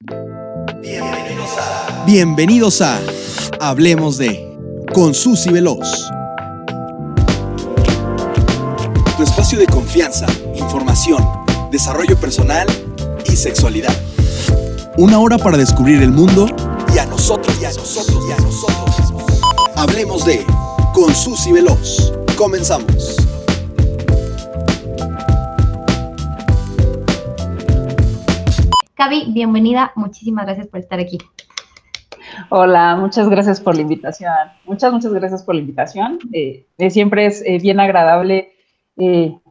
Bienvenidos a, Bienvenidos a Hablemos de con Susy Veloz. Tu espacio de confianza, información, desarrollo personal y sexualidad. Una hora para descubrir el mundo y a nosotros y a nosotros y a nosotros. Hablemos de con Susy Veloz. Comenzamos. Gaby, bienvenida. Muchísimas gracias por estar aquí. Hola, muchas gracias por la invitación. Muchas, muchas gracias por la invitación. Eh, eh, siempre es eh, bien agradable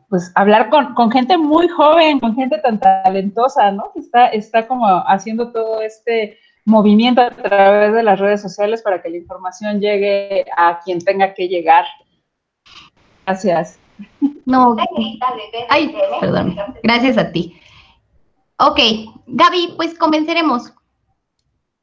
pues hablar con, gente muy joven, con gente tan talentosa, ¿no? Está, está como haciendo todo este movimiento a través de las redes sociales para que la información llegue a quien tenga que llegar. Gracias. No, ay, perdón. Gracias a ti. Ok, Gaby, pues comenzaremos.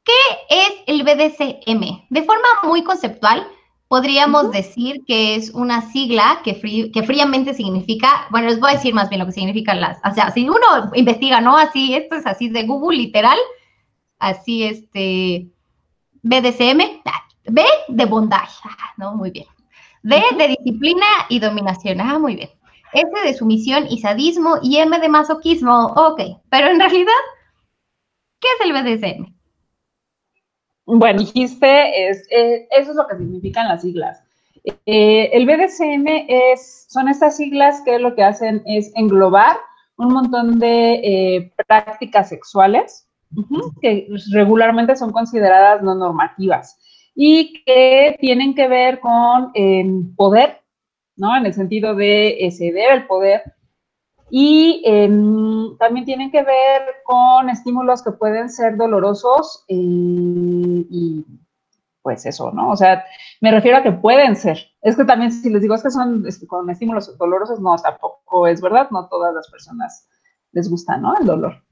¿Qué es el BDCM? De forma muy conceptual, podríamos decir que es una sigla que, que, fríamente significa, bueno, les voy a decir más bien lo que significan las, o sea, si uno investiga, ¿no? Así, esto es así de Google, literal, así, este, BDCM, B de bondage, ah, ¿no? Muy bien. D de disciplina y dominación, ah, muy bien. S de sumisión y sadismo y M de masoquismo, ok, pero en realidad, ¿qué es el BDSM? Bueno, dijiste, es, eso es lo que significan las siglas. Eh, el BDSM es, son estas siglas que lo que hacen es englobar un montón de eh, prácticas sexuales que regularmente son consideradas no normativas y que tienen que ver con poder, ¿no? En el sentido de ceder el poder y em, también tienen que ver con estímulos que pueden ser dolorosos eh, y pues eso, ¿no? O sea, me refiero a que pueden ser. Es que también si les digo es que son con estímulos dolorosos, no, tampoco es verdad, no todas las personas les gusta, ¿no? El dolor.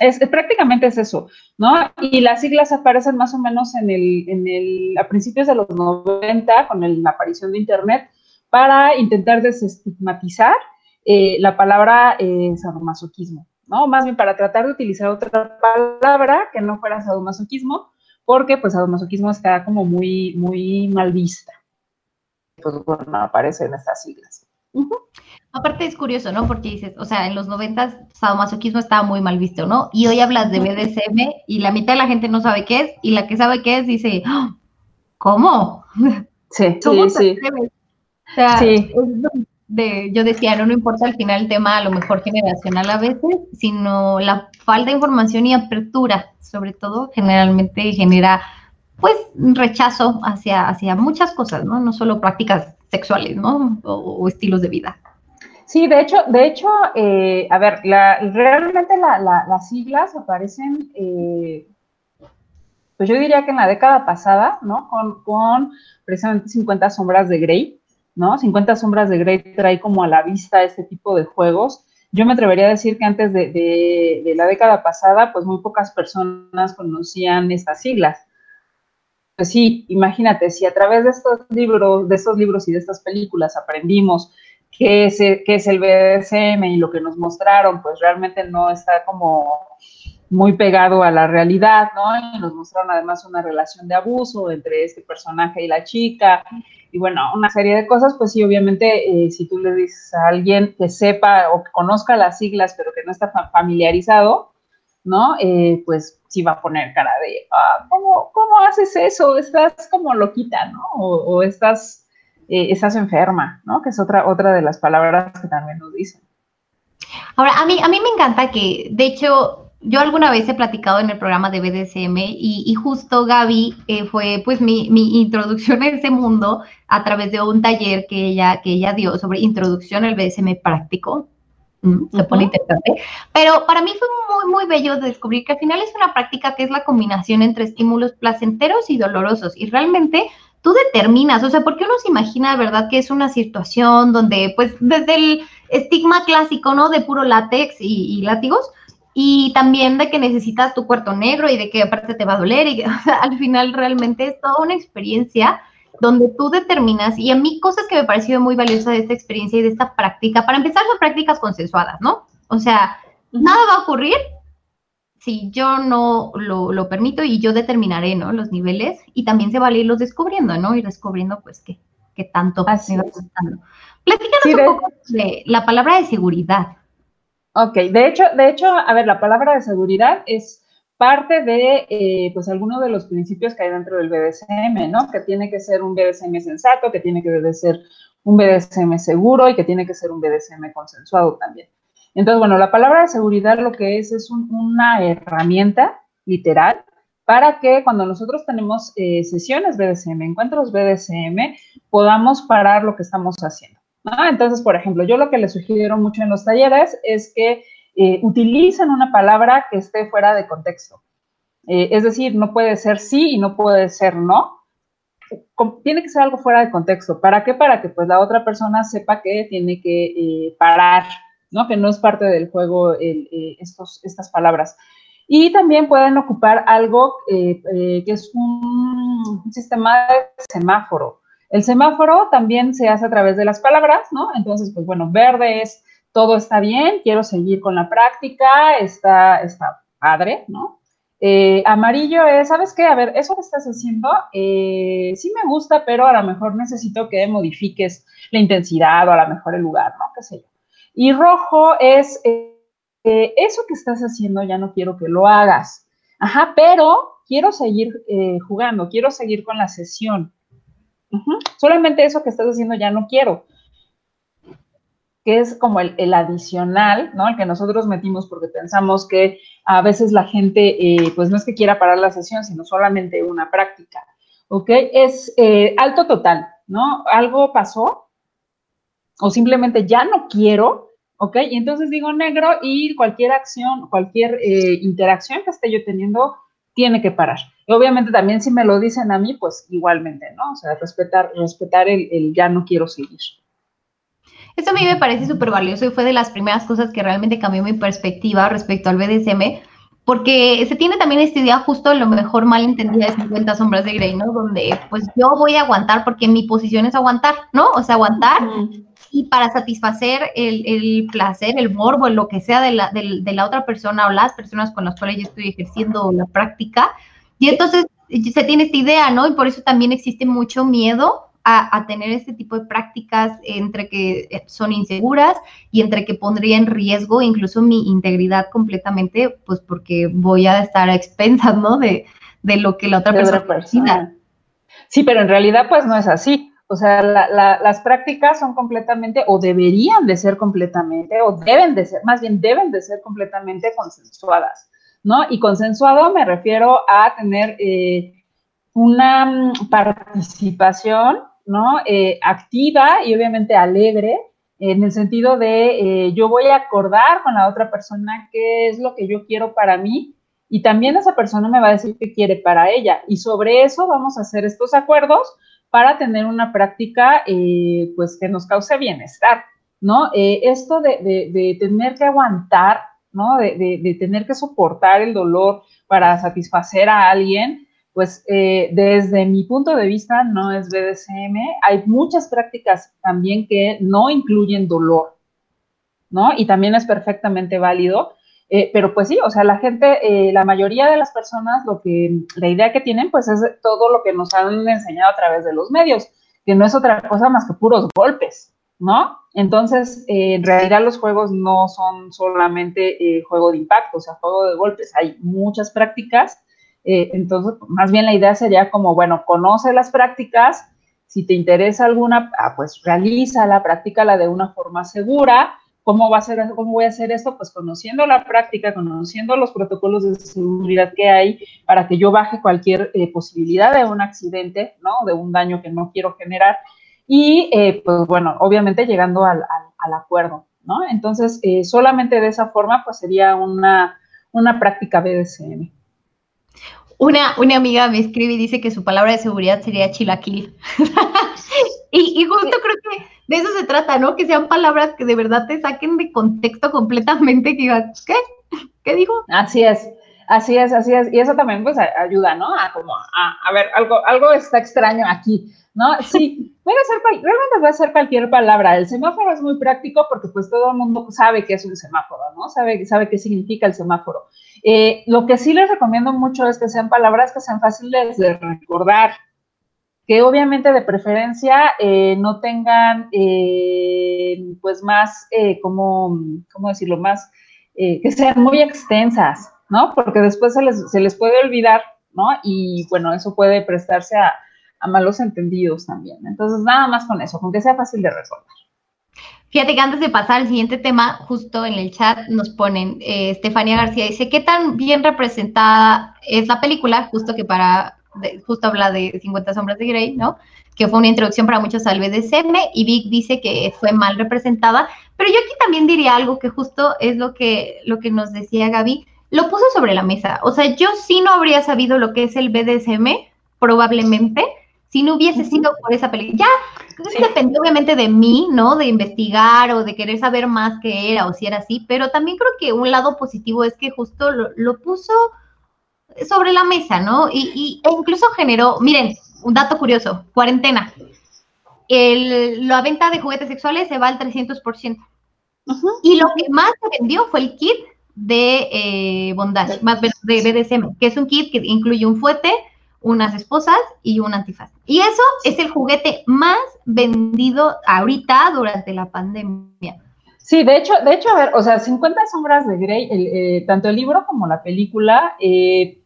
es, prácticamente es eso, ¿no? Y las siglas aparecen más o menos en el, en el, a principios de los 90 con la aparición de Internet para intentar desestigmatizar eh, la palabra eh, sadomasoquismo, ¿no? Más bien para tratar de utilizar otra palabra que no fuera sadomasoquismo, porque pues sadomasoquismo está como muy, muy mal vista. Pues bueno, aparece en estas siglas. Aparte es curioso, ¿no? Porque dices, o sea, en los noventas sadomasoquismo estaba muy mal visto, ¿no? Y hoy hablas de BDSM y la mitad de la gente no sabe qué es y la que sabe qué es dice, ¡Ah! ¿cómo? Sí, sí, sí. O sea, sí yo decía, no, no importa al final el tema a lo mejor generacional a veces, sino la falta de información y apertura, sobre todo, generalmente genera pues rechazo hacia, hacia muchas cosas, ¿no? No solo prácticas sexuales, ¿no? O, estilos de vida. Sí, de hecho, de hecho, eh, a ver, realmente las siglas aparecen, eh, pues yo diría que en la década pasada, ¿no? Con, con precisamente 50 sombras de Grey, ¿no? 50 sombras de Grey trae como a la vista este tipo de juegos. Yo me atrevería a decir que antes de, la década pasada, pues muy pocas personas conocían estas siglas. Pues sí, imagínate, si a través de estos libros, de estos libros y de estas películas aprendimos qué es, qué es el BDSM y lo que nos mostraron, pues realmente no está como muy pegado a la realidad, ¿no? Y nos mostraron además una relación de abuso entre este personaje y la chica, y bueno, una serie de cosas, pues sí, obviamente, eh, si tú le dices a alguien que sepa o que conozca las siglas, pero que no está familiarizado, ¿no? Eh, pues sí va a poner cara de, ah, ¿cómo, ¿cómo, haces eso? Estás como loquita, ¿no? O, estás, eh, estás enferma, ¿no? Que es otra, otra de las palabras que también nos dicen. Ahora, a mí, a mí me encanta que, de hecho, yo alguna vez he platicado en el programa de BDSM y, justo Gaby eh, fue pues mi, introducción a ese mundo a través de un taller que ella, que ella dio sobre introducción al BDSM práctico. Mm, se pone interesante. Pero para mí fue muy, muy bello descubrir que al final es una práctica que es la combinación entre estímulos placenteros y dolorosos. Y realmente tú determinas, o sea, porque uno se imagina, ¿verdad?, que es una situación donde, pues, desde el estigma clásico, ¿no?, de puro látex y, y látigos, y también de que necesitas tu cuarto negro y de que aparte te va a doler y que al final realmente es toda una experiencia donde tú determinas, y a mí cosas que me pareció muy valiosa de esta experiencia y de esta práctica, para empezar son prácticas consensuadas, ¿no? O sea, nada va a ocurrir si yo no lo, permito y yo determinaré, ¿no? Los niveles y también se vale irlos descubriendo, ¿no? Ir descubriendo, pues, qué, qué tanto Así me va Platícanos un poco de la palabra de seguridad. Ok, de hecho, de hecho, a ver, la palabra de seguridad es parte de, eh, pues, algunos de los principios que hay dentro del BDSM, ¿no? Que tiene que ser un BDSM sensato, que tiene que ser un BDSM seguro y que tiene que ser un BDSM consensuado también. Entonces, bueno, la palabra de seguridad lo que es es una herramienta literal para que cuando nosotros tenemos eh, sesiones BDSM, encuentros BDSM, podamos parar lo que estamos haciendo. Entonces, por ejemplo, yo lo que les sugiero mucho en los talleres es que eh, utilicen una palabra que esté fuera de contexto. Eh, es decir, no puede ser sí y no puede ser no. Tiene que ser algo fuera de contexto. ¿Para qué? Para que pues la otra persona sepa que tiene que eh, parar, ¿no? Que no es parte del juego estos, estas palabras. Y también pueden ocupar algo que es un sistema de semáforo. El semáforo también se hace a través de las palabras, ¿no? Entonces, pues bueno, verde es todo está bien, quiero seguir con la práctica, está, está padre, ¿no? Eh, amarillo es, ¿sabes qué? A ver, eso que estás haciendo eh, sí me gusta, pero a lo mejor necesito que modifiques la intensidad o a lo mejor el lugar, ¿no? ¿Qué sé yo? Y rojo es, eh, eso que estás haciendo ya no quiero que lo hagas. Ajá, pero quiero seguir jugando, quiero seguir con la sesión. Solamente eso que estás haciendo ya no quiero. Que es como el, adicional, ¿no? El que nosotros metimos porque pensamos que a veces la gente, eh, pues no es que quiera parar la sesión, sino solamente una práctica. ¿Ok? Es eh, alto total, ¿no? Algo pasó o simplemente ya no quiero, ¿ok? Y entonces digo negro y cualquier acción, cualquier eh, interacción que esté yo teniendo tiene que parar. Y obviamente también si me lo dicen a mí, pues igualmente, ¿no? O sea, respetar, respetar el, ya no quiero seguir. Eso a mí me parece súper valioso y fue de las primeras cosas que realmente cambió mi perspectiva respecto al BDSM, porque se tiene también esta idea justo lo mejor mal entendida de 50 sombras de Grey, ¿no? Donde pues yo voy a aguantar porque mi posición es aguantar, ¿no? O sea, aguantar y para satisfacer el, placer, el morbo, lo que sea de la, de la otra persona o las personas con las cuales yo estoy ejerciendo la práctica, y entonces se tiene esta idea, ¿no? Y por eso también existe mucho miedo a, tener este tipo de prácticas entre que eh, son inseguras y entre que pondría en riesgo incluso mi integridad completamente, pues porque voy a estar a expensas, ¿no? De, lo que la otra persona, Sí, pero en realidad pues no es así. O sea, las prácticas son completamente, o deberían de ser completamente, o deben de ser, más bien deben de ser completamente consensuadas. ¿no? Y consensuado me refiero a tener eh, una mm, participación, ¿no? Eh, activa y obviamente alegre, en el sentido de eh, yo voy a acordar con la otra persona qué es lo que yo quiero para mí y también esa persona me va a decir qué quiere para ella. Y sobre eso vamos a hacer estos acuerdos para tener una práctica, pues, que nos cause bienestar, ¿no? esto de, de tener que aguantar ¿no? De, tener que soportar el dolor para satisfacer a alguien, pues eh, desde mi punto de vista no es BDSM. Hay muchas prácticas también que no incluyen dolor, ¿no? Y también es perfectamente válido. Eh, pero pues sí, o sea, la gente, eh, la mayoría de las personas, lo que, la idea que tienen, pues es todo lo que nos han enseñado a través de los medios, que no es otra cosa más que puros golpes, ¿no? Entonces, eh, en realidad los juegos no son solamente eh, juego de impacto, o sea, juego de golpes, hay muchas prácticas. Entonces, más bien la idea sería como, bueno, conoce las prácticas, si te interesa alguna, ah, pues realízala, practícala de una forma segura. ¿Cómo, va a ser, ¿Cómo voy a hacer esto? Pues conociendo la práctica, conociendo los protocolos de seguridad que hay para que yo baje cualquier posibilidad de un accidente, ¿no? De un daño que no quiero generar y eh, pues bueno, obviamente llegando al, acuerdo, ¿no? Entonces, eh, solamente de esa forma pues sería una, una práctica BDSM. Una, una amiga me escribe y dice que su palabra de seguridad sería chilaquil. y, y justo creo que de eso se trata, ¿no? Que sean palabras que de verdad te saquen de contexto completamente, que digas, ¿qué? ¿Qué dijo? Así es. Así es, así es. Y eso también pues ayuda, ¿no? A como, a, a ver, algo, algo está extraño aquí. ¿no? Sí, puede ser, realmente puede ser cualquier palabra. El semáforo es muy práctico porque pues todo el mundo sabe qué es un semáforo, ¿no? Sabe, sabe qué significa el semáforo. Eh, lo que sí les recomiendo mucho es que sean palabras que sean fáciles de recordar, que obviamente de preferencia eh, no tengan eh, pues más, como, ¿cómo decirlo? Más, que sean muy extensas, ¿no? Porque después se les, se les puede olvidar, ¿no? Y bueno, eso puede prestarse a, malos entendidos también. Entonces, nada más con eso, con que sea fácil de recordar. Fíjate que antes de pasar al siguiente tema, justo en el chat nos ponen, eh, Estefania García dice, ¿qué tan bien representada es la película? Justo que para, justo habla de 50 sombras de Grey, ¿no? Que fue una introducción para muchos al BDSM y Vic dice que fue mal representada, pero yo aquí también diría algo que justo es lo que, lo que nos decía Gaby, lo puso sobre la mesa. O sea, yo sí no habría sabido lo que es el BDSM, probablemente, si no hubiese sido por esa película. Ya depende obviamente de mí, ¿no? De investigar o de querer saber más qué era o si era así, pero también creo que un lado positivo es que justo lo, puso sobre la mesa, ¿no? Y, e incluso generó, miren, un dato curioso, cuarentena. El, la venta de juguetes sexuales se va al 300%. Y lo que más se vendió fue el kit de eh, bondage, más de BDSM, que es un kit que incluye un fuete, unas esposas y un antifaz. Y eso es el juguete más vendido ahorita durante la pandemia. Sí, de hecho, de hecho, a ver, o sea, 50 sombras de Grey, eh, tanto el libro como la película, eh,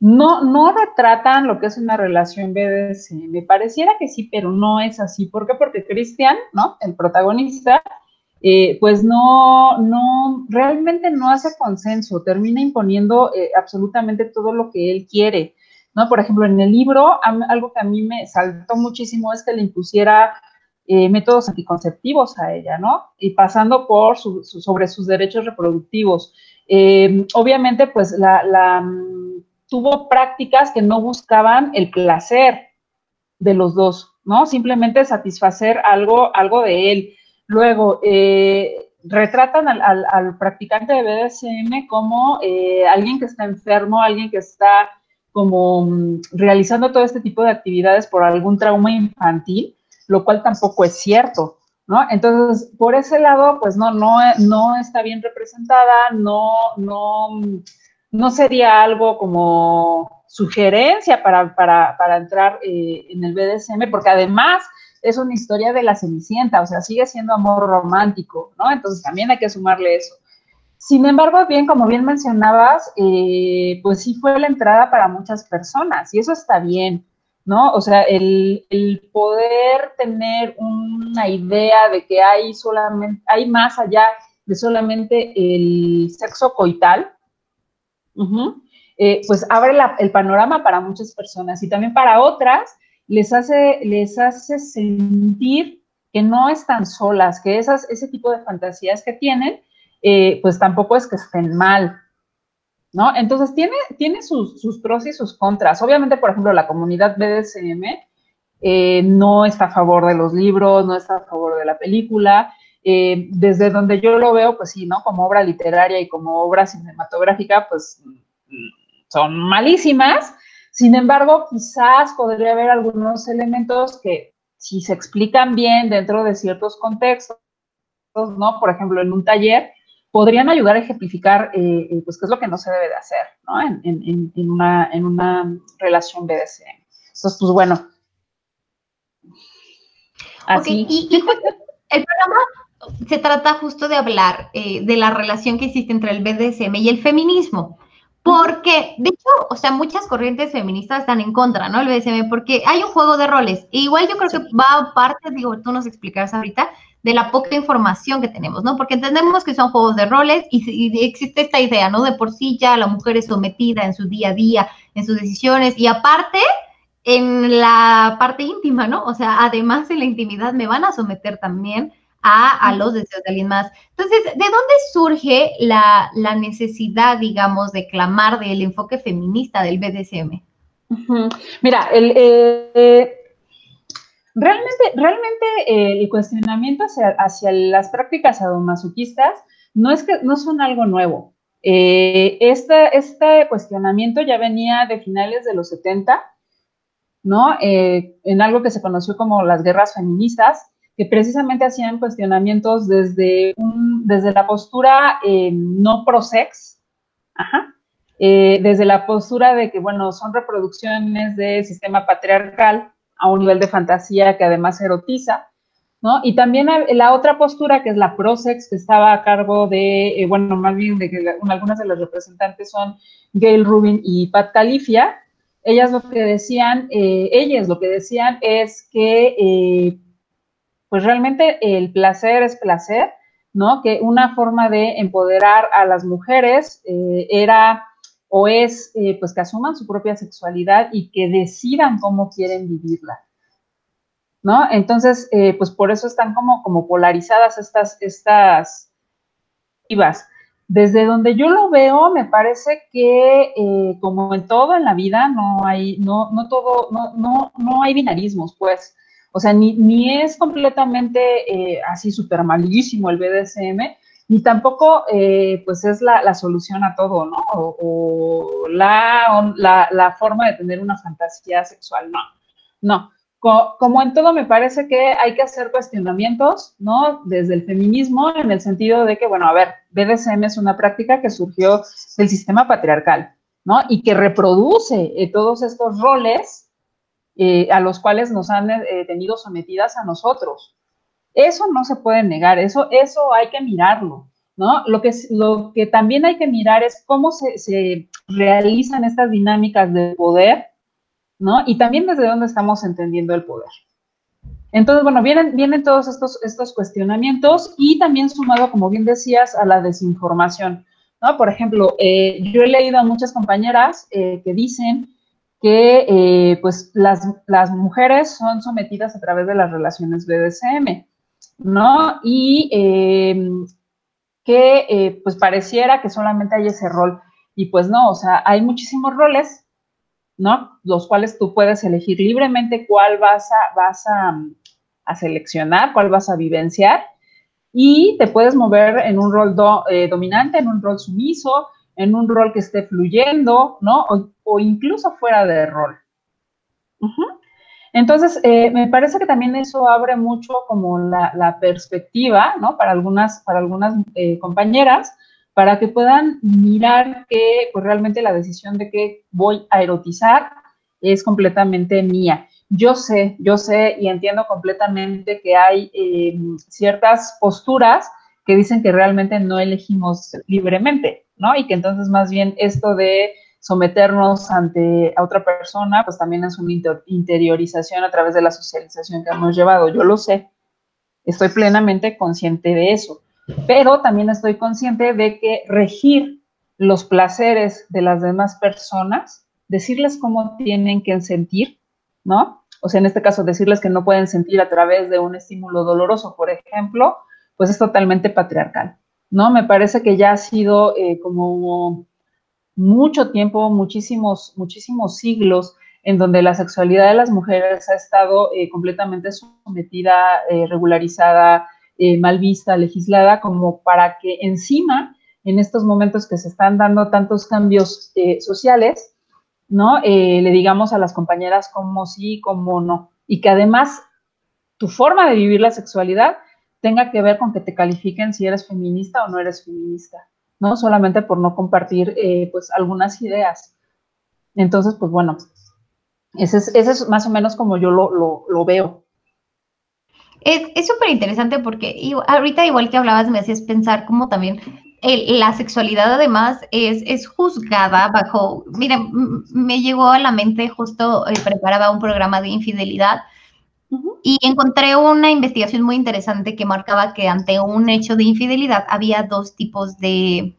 no, no retratan lo que es una relación BDSM. Me pareciera que sí, pero no es así. ¿Por qué? Porque Christian, ¿no? El protagonista, eh, pues no, no, realmente no hace consenso, termina imponiendo absolutamente todo lo que él quiere. ¿no? Por ejemplo, en el libro, algo que a mí me saltó muchísimo es que le impusiera eh, métodos anticonceptivos a ella, ¿no? Y pasando por sobre sus derechos reproductivos. Obviamente, pues la, mm, tuvo prácticas que no buscaban el placer de los dos, ¿no? Simplemente satisfacer algo, algo de él. Luego, eh, retratan al, practicante de BDSM como eh, alguien que está enfermo, alguien que está como mm, realizando todo este tipo de actividades por algún trauma infantil, lo cual tampoco es cierto, ¿no? Entonces, por ese lado, pues no, no, no está bien representada, no, no, no sería algo como sugerencia para, para, para entrar eh, en el BDSM, porque además es una historia de la Cenicienta, o sea, sigue siendo amor romántico, ¿no? Entonces también hay que sumarle eso. Sin embargo, bien, como bien mencionabas, eh, pues sí fue la entrada para muchas personas y eso está bien, ¿no? O sea, el, poder tener una idea de que hay solamente, hay más allá de solamente el sexo coital, eh, pues abre el panorama para muchas personas y también para otras les hace, les hace sentir que no están solas, que esas, ese tipo de fantasías que tienen, eh, pues tampoco es que estén mal, ¿no? Entonces tiene, tiene sus, pros y sus contras. Obviamente, por ejemplo, la comunidad BDSM eh, no está a favor de los libros, no está a favor de la película. Eh, desde donde yo lo veo, pues sí, ¿no? Como obra literaria y como obra cinematográfica, pues son malísimas. Sin embargo, quizás podría haber algunos elementos que si se explican bien dentro de ciertos contextos, ¿no? Por ejemplo, en un taller, podrían ayudar a ejemplificar eh, eh, pues qué es lo que no se debe de hacer ¿no? en, en, en, una, en una relación BDSM. Entonces, pues bueno. Así. y, el programa se trata justo de hablar eh, de la relación que existe entre el BDSM y el feminismo. Porque, de hecho, o sea, muchas corrientes feministas están en contra, ¿no? El BDSM, porque hay un juego de roles. igual yo creo que va a parte, digo, tú nos explicarás ahorita, de la poca información que tenemos, ¿no? Porque entendemos que son juegos de roles y, existe esta idea, ¿no? De por sí ya la mujer es sometida en su día a día, en sus decisiones y aparte en la parte íntima, ¿no? O sea, además de la intimidad me van a someter también a, los deseos de alguien más. Entonces, ¿de dónde surge la, necesidad, digamos, de clamar del enfoque feminista del BDSM? Mira, el, eh, Realmente, realmente eh, el cuestionamiento hacia, las prácticas sadomasoquistas no es que no son algo nuevo. Este, este, cuestionamiento ya venía de finales de los 70, ¿no? En algo que se conoció como las guerras feministas, que precisamente hacían cuestionamientos desde, desde la postura no pro-sex, eh, desde la postura de que, bueno, son reproducciones del sistema patriarcal a un nivel de fantasía que además erotiza, ¿no? Y también la otra postura, que es la Prosex, que estaba a cargo de, eh, bueno, más bien de que algunas de las representantes son Gail Rubin y Pat Califia, ellas lo que decían, eh, ellas lo que decían es que, eh, pues realmente el placer es placer, ¿no? Que una forma de empoderar a las mujeres era o es, pues que asuman su propia sexualidad y que decidan cómo quieren vivirla. ¿no? Entonces, eh, pues por eso están como, como polarizadas estas, estas vivas. Desde donde yo lo veo, me parece que eh, como en todo en la vida, no hay, no, no todo, no, no, no hay binarismos, pues. O sea, ni, ni es completamente eh, así súper malísimo el BDSM, ni tampoco pues es la, la, solución a todo, ¿no? O, la, la, forma de tener una fantasía sexual, no. No, como en todo, me parece que hay que hacer cuestionamientos, ¿no? Desde el feminismo, en el sentido de que, bueno, a ver, BDSM es una práctica que surgió del sistema patriarcal, ¿no? Y que reproduce eh, todos estos roles eh, a los cuales nos han eh, tenido sometidas a nosotros. Eso no se puede negar, eso, eso hay que mirarlo, ¿no? Lo que, lo que también hay que mirar es cómo se, se realizan estas dinámicas de poder ¿no? Y también desde dónde estamos entendiendo el poder. Entonces, bueno, vienen, vienen todos estos, estos cuestionamientos y también sumado, como bien decías, a la desinformación, ¿no? Por ejemplo, eh, yo he leído a muchas compañeras que dicen que, eh, pues, las, las, mujeres son sometidas a través de las relaciones BDSM, ¿no? Y que, pues, pareciera que solamente hay ese rol. Y pues no, o sea, hay muchísimos roles ¿no? Los cuales tú puedes elegir libremente cuál vas a, vas a, seleccionar, cuál vas a vivenciar y te puedes mover en un rol eh, dominante, en un rol sumiso, en un rol que esté fluyendo, ¿no? O, incluso fuera de rol. Entonces, eh, me parece que también eso abre mucho como la, perspectiva, ¿no? Para algunas, para algunas eh, compañeras, para que puedan mirar que pues, realmente la decisión de que voy a erotizar es completamente mía. Yo sé, yo sé y entiendo completamente que hay eh, ciertas posturas que dicen que realmente no elegimos libremente, ¿no? Y que entonces más bien esto de someternos ante a otra persona, pues también es una interiorización a través de la socialización que hemos llevado. Yo lo sé, estoy plenamente consciente de eso pero también estoy consciente de que regir los placeres de las demás personas, decirles cómo tienen que sentir, ¿no? O sea, en este caso, decirles que no pueden sentir a través de un estímulo doloroso, por ejemplo, pues es totalmente patriarcal, ¿no? Me parece que ya ha sido eh, como mucho tiempo, muchísimos, muchísimos siglos en donde la sexualidad de las mujeres ha estado eh, completamente sometida, eh, regularizada, mal vista, legislada, como para que encima, en estos momentos que se están dando tantos cambios sociales, ¿no? Le digamos a las compañeras como sí, como no. Y que además tu forma de vivir la sexualidad tenga que ver con que te califiquen si eres feminista o no eres feminista, ¿no? Solamente por no compartir, pues, algunas ideas. Entonces, pues bueno, ese es, más o menos como yo lo, veo. Es súper interesante porque ahorita igual que hablabas me hacías pensar como también la sexualidad además es, juzgada bajo, miren, me llegó a la mente justo eh, preparaba un programa de infidelidad y encontré una investigación muy interesante que marcaba que ante un hecho de infidelidad había dos tipos de,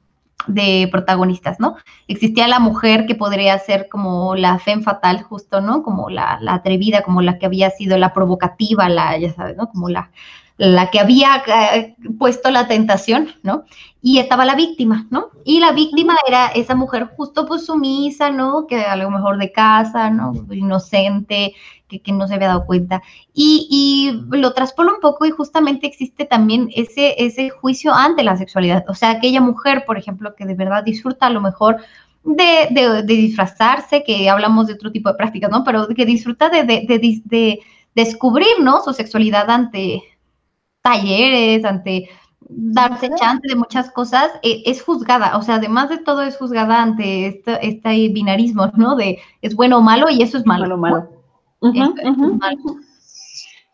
de protagonistas, ¿no? Existía la mujer que podría ser como la femme fatal, justo, ¿no? Como la, atrevida, como la que había sido la provocativa, la, ya sabes, ¿no? Como la, la que había eh, puesto la tentación, ¿no? Y estaba la víctima, ¿no? Y la víctima era esa mujer justo pues sumisa, ¿no? Que a lo mejor de casa, ¿no? Inocente, que, no se había dado cuenta. Y, lo traspolo un poco y justamente existe también ese, ese juicio ante la sexualidad. O sea, aquella mujer, por ejemplo, que de verdad disfruta a lo mejor de, de, disfrazarse, que hablamos de otro tipo de prácticas, ¿no? Pero que disfruta de, de descubrir, ¿no? Su sexualidad ante talleres, ante darse chance de muchas cosas, eh, es juzgada, o sea, además de todo es juzgada ante este, este binarismo, ¿no? De es bueno o malo y eso es malo. Malo,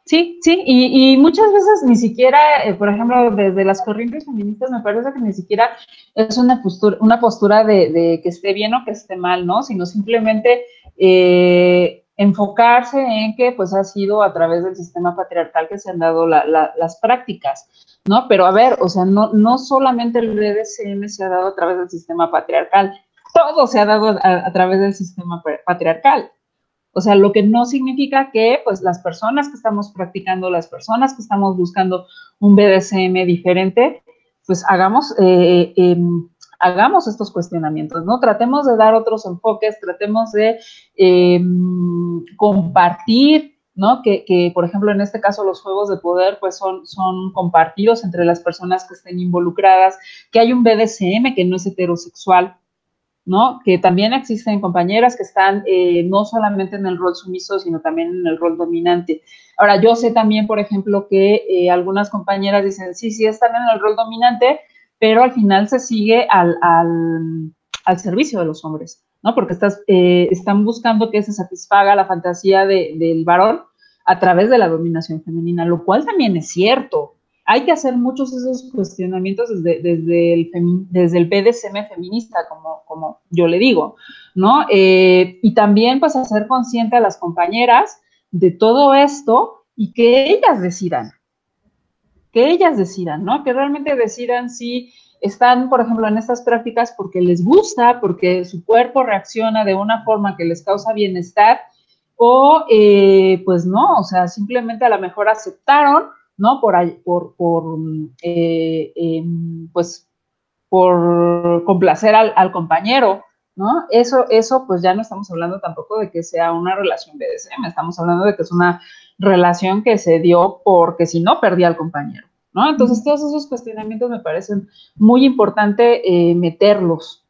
Sí, sí, y, muchas veces ni siquiera, eh, por ejemplo, desde las corrientes feministas me parece que ni siquiera es una postura, una postura de, que esté bien o que esté mal, ¿no? Sino simplemente eh, enfocarse en que pues ha sido a través del sistema patriarcal que se han dado las prácticas, ¿no? Pero a ver, o sea, no, no solamente el BDSM se ha dado a través del sistema patriarcal, todo se ha dado a, través del sistema patriarcal. O sea, lo que no significa que pues las personas que estamos practicando, las personas que estamos buscando un BDSM diferente, pues hagamos eh, em, hagamos estos cuestionamientos, ¿no? Tratemos de dar otros enfoques, tratemos de em, compartir, ¿no? Que, por ejemplo, en este caso los juegos de poder, pues son, son compartidos entre las personas que estén involucradas, que hay un BDSM que no es heterosexual, ¿no? Que también existen compañeras que están eh, no solamente en el rol sumiso, sino también en el rol dominante. Ahora, yo sé también, por ejemplo, que eh, algunas compañeras dicen, sí, sí, están en el rol dominante, pero al final se sigue al, servicio de los hombres, ¿no? Porque estás, eh, están buscando que se satisfaga la fantasía del varón a través de la dominación femenina, lo cual también es cierto. Hay que hacer muchos esos cuestionamientos desde, desde, el, desde el feminista, como, como yo le digo, ¿no? Eh, y también pues hacer consciente a las compañeras de todo esto y que ellas decidan, que ellas decidan, ¿no? Que realmente decidan si están, por ejemplo, en estas prácticas porque les gusta, porque su cuerpo reacciona de una forma que les causa bienestar, o eh, pues no, o sea, simplemente a lo mejor aceptaron, ¿no? Por, por, por eh, em, pues, por complacer al, compañero, ¿no? Eso, eso, pues ya no estamos hablando tampoco de que sea una relación BDSM, estamos hablando de que es una relación que se dio porque si no perdía al compañero, ¿no? Entonces todos esos cuestionamientos me parecen muy importante eh, meterlos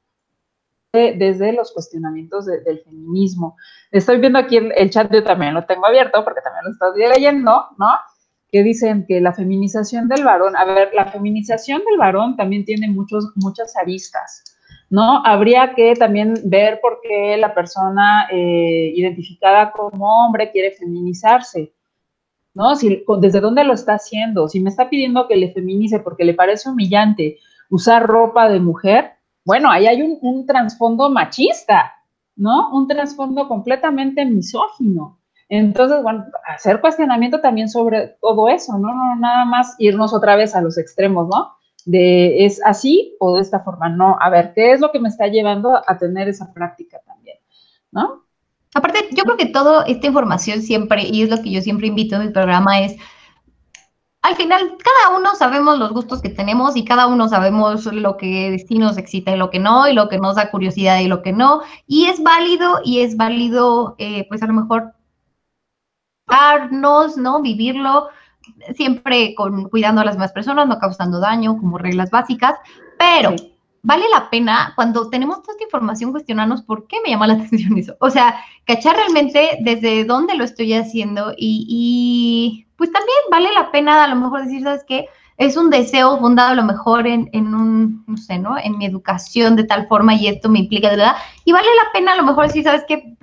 desde los cuestionamientos del feminismo. Estoy viendo aquí el, el, chat, yo también lo tengo abierto porque también lo estoy leyendo, ¿no? Que dicen que la feminización del varón, a ver, la feminización del varón también tiene muchos, muchas aristas. ¿no? Habría que también ver por qué la persona eh, identificada como hombre quiere feminizarse. ¿no? Si, ¿Desde dónde lo está haciendo? Si me está pidiendo que le feminice porque le parece humillante usar ropa de mujer, bueno, ahí hay un, trasfondo machista, ¿no? Un trasfondo completamente misógino. Entonces, bueno, hacer cuestionamiento también sobre todo eso, ¿no? No nada más irnos otra vez a los extremos, ¿no? De es así o de esta forma. No, a ver, ¿qué es lo que me está llevando a tener esa práctica también? ¿No? Aparte, yo creo que toda esta información siempre, y es lo que yo siempre invito en mi programa, es al final, cada uno sabemos los gustos que tenemos y cada uno sabemos lo que sí nos excita y lo que no, y lo que nos da curiosidad y lo que no. Y es válido, y es válido, eh, pues a lo mejor, ¿no? Vivirlo siempre con cuidando a las demás personas, no causando daño, como reglas básicas, pero vale la pena cuando tenemos toda esta información cuestionarnos por qué me llama la atención eso. O sea, cachar realmente desde dónde lo estoy haciendo y, pues también vale la pena a lo mejor decir, ¿sabes qué? Es un deseo fundado a lo mejor en, en un, no sé, ¿no? En mi educación de tal forma y esto me implica, de verdad. Y vale la pena a lo mejor decir, ¿sabes qué?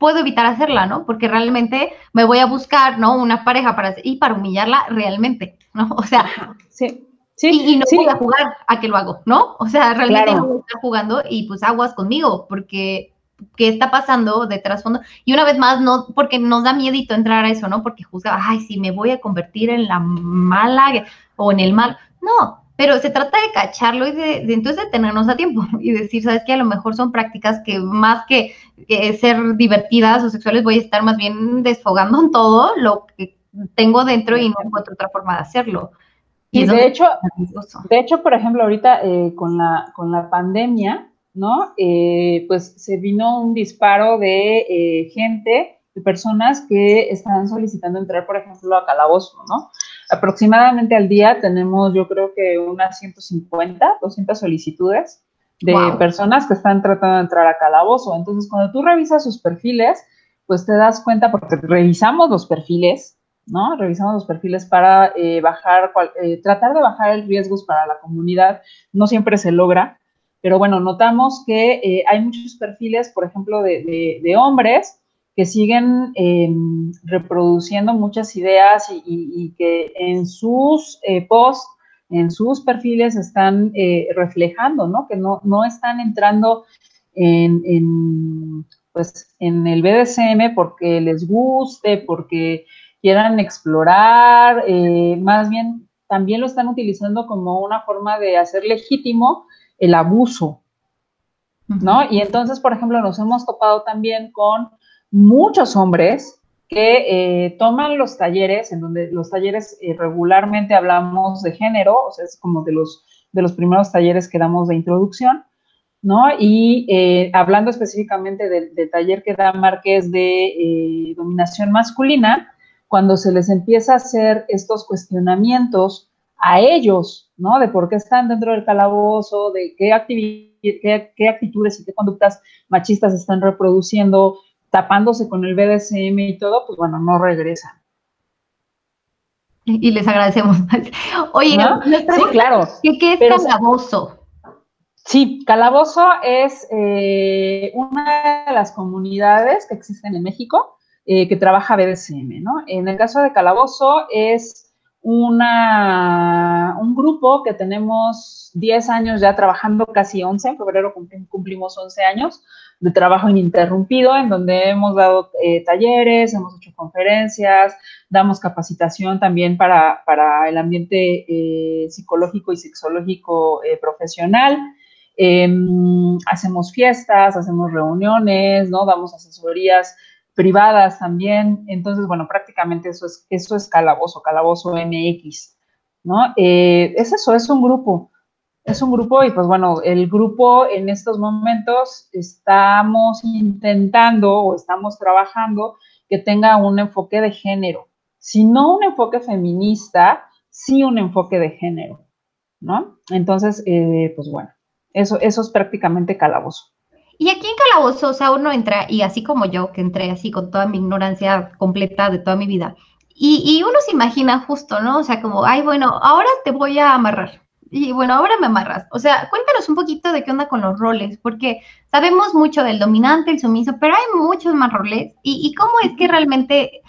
Puedo evitar hacerla, ¿no? Porque realmente me voy a buscar, ¿no? Una pareja para y para humillarla realmente, ¿no? O sea, sí y, no voy a jugar a que lo hago, ¿no? O sea, realmente no voy a estar jugando y pues aguas conmigo, porque ¿qué está pasando de trasfondo? Y una vez más, no, porque nos da miedito entrar a eso, ¿no? Porque juzga, ay, si me voy a convertir en la mala o en el mal. No, pero se trata de cacharlo y de, entonces de tenernos a tiempo y decir, ¿sabes qué? A lo mejor son prácticas que más que, ser divertidas o sexuales, voy a estar más bien desfogando en todo lo que tengo dentro y no encuentro otra forma de hacerlo. Y, de hecho, de hecho, por ejemplo, ahorita eh, con, la, con la pandemia, ¿no? Eh, pues se vino un disparo de eh, gente, de personas que están solicitando entrar, por ejemplo, a calabozo, ¿no? Aproximadamente al día tenemos, yo creo que unas 150, 200 solicitudes de personas que están tratando de entrar a calabozo. Entonces, cuando tú revisas sus perfiles, pues te das cuenta, porque revisamos los perfiles, ¿no? Revisamos los perfiles para eh, bajar, eh, tratar de bajar el riesgos para la comunidad. No siempre se logra, pero bueno, notamos que eh, hay muchos perfiles, por ejemplo, de, hombres que siguen em, reproduciendo muchas ideas y, que en sus posts, en sus perfiles están reflejando, ¿no? Que no, no están entrando en, en, pues, en el BDSM porque les guste, porque quieran explorar, eh, más bien también lo están utilizando como una forma de hacer legítimo el abuso, ¿no? Y entonces, por ejemplo, nos hemos topado también con muchos hombres que eh, toman los talleres, en donde los talleres eh, regularmente hablamos de género, o sea, es como de los, de los primeros talleres que damos de introducción, ¿no? Y hablando específicamente del, taller que da Marqués de dominación masculina, cuando se les empieza a hacer estos cuestionamientos a ellos, ¿no? De por qué están dentro del calabozo, de qué, qué, actitudes y qué conductas machistas están reproduciendo, tapándose con el BDSM y todo, pues bueno, no regresan. Y les agradecemos. Oye, sí, claro. ¿qué, es calabozo? Sí, Calabozo es eh, una de las comunidades que existen en México eh, que trabaja BDSM, ¿no? En el caso de Calabozo es una, un grupo que tenemos 10 años ya trabajando, casi 11, en febrero cumplimos 11 años de trabajo ininterrumpido, en donde hemos dado eh, talleres, hemos hecho conferencias, damos capacitación también para, el ambiente eh, psicológico y sexológico profesional. Em, hacemos fiestas, hacemos reuniones, ¿no? Damos asesorías privadas también. Entonces, bueno, prácticamente eso es, eso es Calabozo, Calabozo MX, ¿no? Eh, es eso, es un grupo. Es un grupo y pues bueno, el grupo en estos momentos estamos intentando o estamos trabajando que tenga un enfoque de género. Si no un enfoque feminista, sí un enfoque de género, ¿no? Entonces, eh, pues bueno, eso, eso es prácticamente calabozo. Y aquí en Calabozo, o sea, uno entra, y así como yo, que entré así con toda mi ignorancia completa de toda mi vida, y, uno se imagina justo, ¿no? O sea, como, ay, bueno, ahora te voy a amarrar. Y bueno, ahora me amarras. O sea, cuéntanos un poquito de qué onda con los roles, porque sabemos mucho del dominante, el sumiso, pero hay muchos más roles. ¿Y, y cómo es que realmente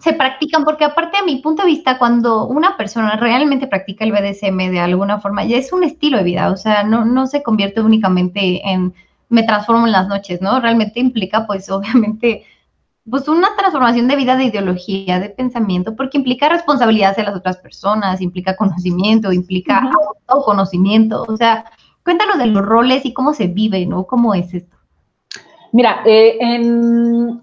se practican? Porque aparte, a mi punto de vista, cuando una persona realmente practica el BDSM de alguna forma, ya es un estilo de vida, o sea, no, no se convierte únicamente en me transformo en las noches, ¿no? Realmente implica, pues, obviamente, pues una transformación de vida, de ideología, de pensamiento, porque implica responsabilidad de las otras personas, implica conocimiento, implica autoconocimiento, o sea, cuéntanos de los roles y cómo se vive, ¿no? ¿Cómo es esto? Mira, eh, en...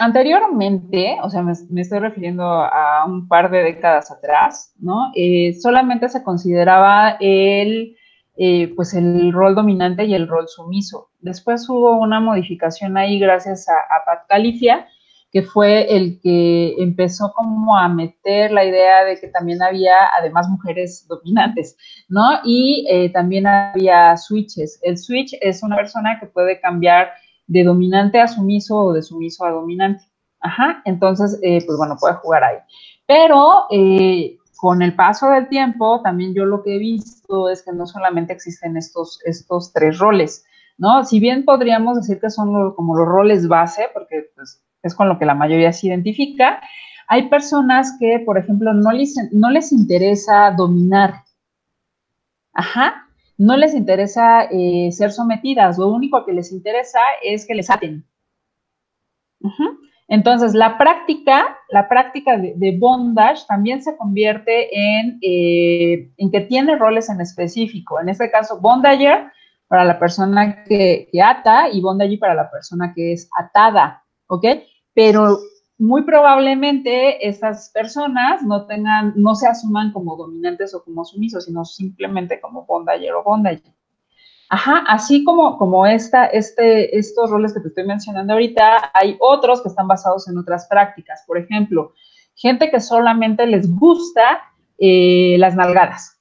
anteriormente, o sea, me, estoy refiriendo a un par de décadas atrás, ¿no? Eh, solamente se consideraba el eh, pues el rol dominante y el rol sumiso. Después hubo una modificación ahí gracias a, Pat Califia, que fue el que empezó como a meter la idea de que también había además mujeres dominantes, ¿no? Y eh, también había switches. El switch es una persona que puede cambiar de dominante a sumiso o de sumiso a dominante. Ajá, entonces, eh, pues bueno, puede jugar ahí. Pero con el paso del tiempo, también yo lo que he visto es que no solamente existen estos, estos tres roles, ¿no? Si bien podríamos decir que son como los roles base, porque pues, es con lo que la mayoría se identifica, hay personas que, por ejemplo, no les, no les interesa dominar. Ajá, no les interesa eh, ser sometidas, lo único que les interesa es que les aten. Ajá. Entonces, la práctica, la práctica de, bondage también se convierte en, eh, en, que tiene roles en específico. En este caso, bondager para la persona que, ata y bondage para la persona que es atada, ¿ok? Pero muy probablemente esas personas no tengan, no se asuman como dominantes o como sumisos, sino simplemente como bondager o bondager. Ajá, así como, como esta, este, estos roles que te estoy mencionando ahorita, hay otros que están basados en otras prácticas. Por ejemplo, gente que solamente les gusta eh, las nalgadas.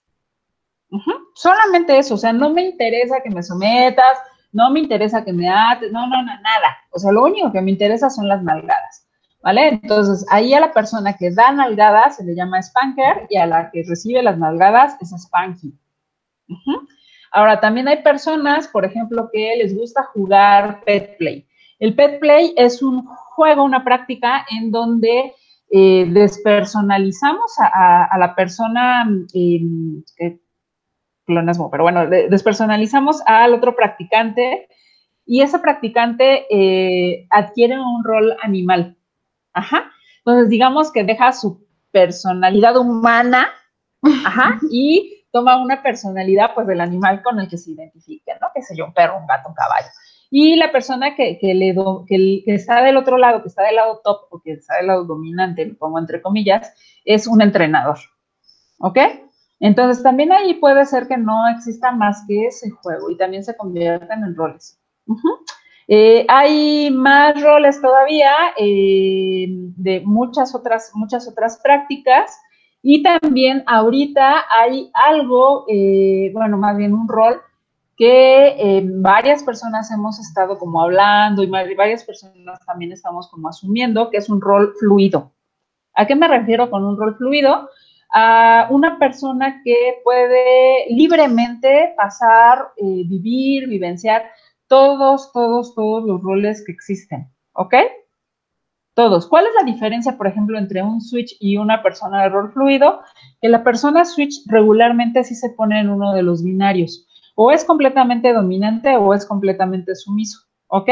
Solamente eso, o sea, no me interesa que me sometas, no me interesa que me ates, no, no, no, nada. O sea, lo único que me interesa son las nalgadas. ¿vale? Entonces, ahí a la persona que da nalgadas se le llama spanker y a la que recibe las nalgadas es spanky. Ahora, también hay personas, por ejemplo, que les gusta jugar pet play. El pet play es un juego, una práctica en donde eh, despersonalizamos a, la persona, eh, pero bueno, despersonalizamos al otro practicante y ese practicante eh, adquiere un rol animal. Ajá. Entonces, digamos que deja su personalidad humana, ajá, y toma una personalidad, pues, del animal con el que se identifique, ¿no? Que sé yo, un perro, un gato, un caballo. Y la persona que, le que, está del otro lado, que está del lado top o que está del lado dominante, lo pongo entre comillas, es un entrenador. ¿Ok? Entonces también ahí puede ser que no exista más que ese juego y también se conviertan en roles. Eh, hay más roles todavía eh, de muchas otras, muchas otras prácticas y también ahorita hay algo, eh, bueno, más bien un rol que eh, varias personas hemos estado como hablando y varias personas también estamos como asumiendo que es un rol fluido. ¿A qué me refiero con un rol fluido? A una persona que puede libremente pasar, eh, vivir, vivenciar todos, todos, todos los roles que existen, ¿ok? Todos. ¿Cuál es la diferencia, por ejemplo, entre un switch y una persona de rol fluido? Que la persona switch regularmente sí se pone en uno de los binarios o es completamente dominante o es completamente sumiso, ¿ok?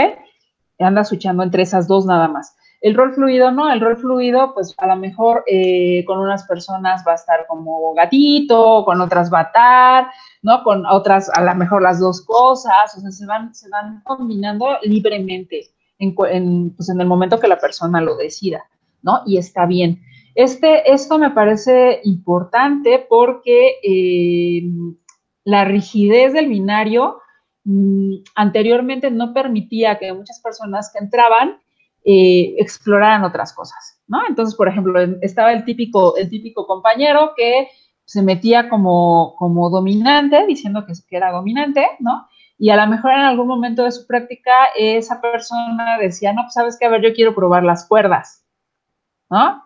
Anda switchando entre esas dos nada más. El rol fluido no, el rol fluido, pues a lo mejor eh, con unas personas va a estar como gatito, con otras va a estar, ¿no? Con otras a lo mejor las dos cosas, o sea, se van, se van combinando libremente en, pues, en el momento que la persona lo decida, ¿no? Y está bien. Este, esto me parece importante porque eh, la rigidez del binario mm, anteriormente no permitía que muchas personas que entraban eh, exploraran otras cosas, ¿no? Entonces, por ejemplo, estaba el típico, el típico compañero que se metía como, como dominante, diciendo que, que era dominante, ¿no? Y a lo mejor en algún momento de su práctica esa persona decía, no, pues sabes que, a ver, yo quiero probar las cuerdas, ¿no?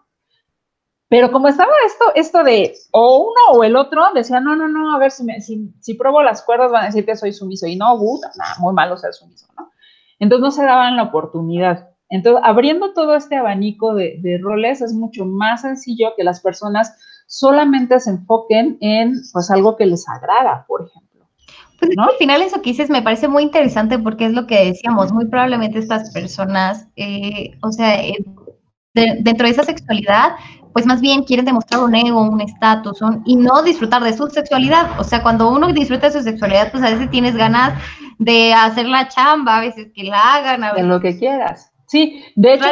Pero como estaba esto, esto de o uno o el otro, decía, no, no, no, a ver, si, me, si, si pruebo las cuerdas van a decir que soy sumiso. Y no, puta, nada, muy malo ser sumiso, ¿no? Entonces no se daban la oportunidad. Entonces, abriendo todo este abanico de, de, roles es mucho más sencillo que las personas solamente se enfoquen en pues algo que les agrada, por ejemplo. ¿No? al final eso que dices me parece muy interesante porque es lo que decíamos, muy probablemente estas personas, eh, o sea, eh, dentro de esa sexualidad pues más bien quieren demostrar un ego, un estatus, y no disfrutar de su sexualidad. O sea, cuando uno disfruta de su sexualidad, pues a veces tienes ganas de hacer la chamba, a veces que la hagan, a veces. lo que quieras. Sí, de hecho,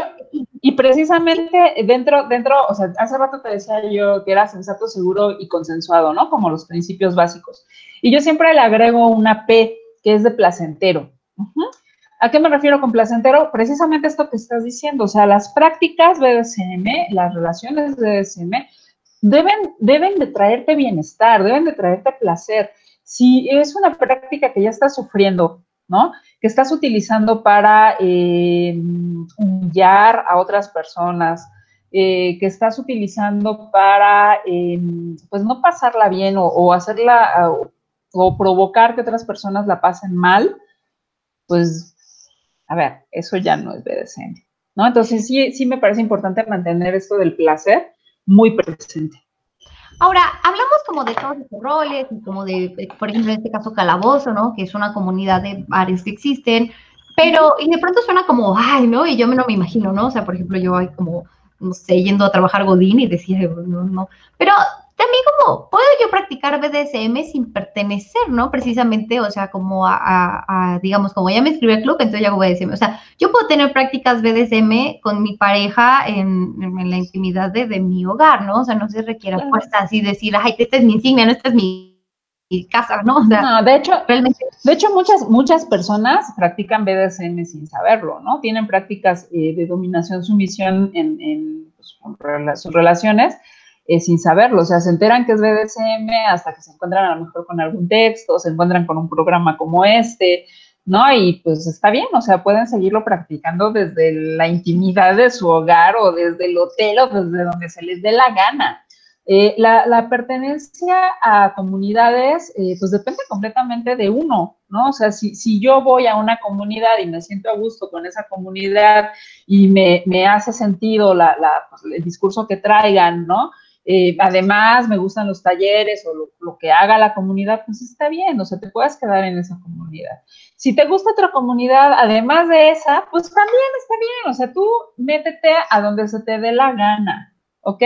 y precisamente dentro, dentro, o sea, hace rato te decía yo que era sensato, seguro y consensuado, ¿no? Como los principios básicos. Y yo siempre le agrego una P, que es de placentero. ¿A qué me refiero con placentero? Precisamente esto que estás diciendo, o sea, las prácticas BDSM, las relaciones BDSM, deben, deben de traerte bienestar, deben de traerte placer. Si es una práctica que ya estás sufriendo, ¿no? Que estás utilizando para eh, humillar a otras personas, eh, que estás utilizando para, eh, pues, no pasarla bien o, hacerla provocar que otras personas la pasen mal, pues a ver, eso ya no es BDSM, ¿no? Entonces sí, sí me parece importante mantener esto del placer muy presente. Ahora, hablamos como de todos estos roles, como de, por ejemplo, en este caso Calabozo, ¿no? Que es una comunidad de bares que existen, pero, y de pronto suena como, ay, ¿no? Y yo no me imagino, ¿no? O sea, por ejemplo, yo hay como, no sé, yendo a trabajar Godín y decía, no, no. Pero también como, ¿puedo yo practicar BDSM sin pertenecer, no? Precisamente, o sea, como a, digamos, como ya me escribí al club, entonces ya hago BDSM. O sea, yo puedo tener prácticas BDSM con mi pareja en, la intimidad de, mi hogar, ¿no? O sea, no se requiere fuerza así decir, ay, esta es mi insignia, no, esta es mi casa, ¿no? no, de hecho, realmente. De hecho, muchas, muchas personas practican BDSM sin saberlo, ¿no? Tienen prácticas eh, de dominación, sumisión en, en pues, sus relaciones eh, sin saberlo, o sea, se enteran que es BDSM hasta que se encuentran a lo mejor con algún texto, se encuentran con un programa como este, ¿no? Y pues está bien, o sea, pueden seguirlo practicando desde la intimidad de su hogar o desde el hotel o desde donde se les dé la gana. Eh, la, pertenencia a comunidades, eh, pues depende completamente de uno, ¿no? O sea, si, yo voy a una comunidad y me siento a gusto con esa comunidad y me, hace sentido la, pues, el discurso que traigan, ¿no? Eh, además, me gustan los talleres o lo, que haga la comunidad, pues está bien, o sea, te puedes quedar en esa comunidad. Si te gusta otra comunidad, además de esa, pues también está bien, o sea, tú métete a donde se te dé la gana, ¿ok?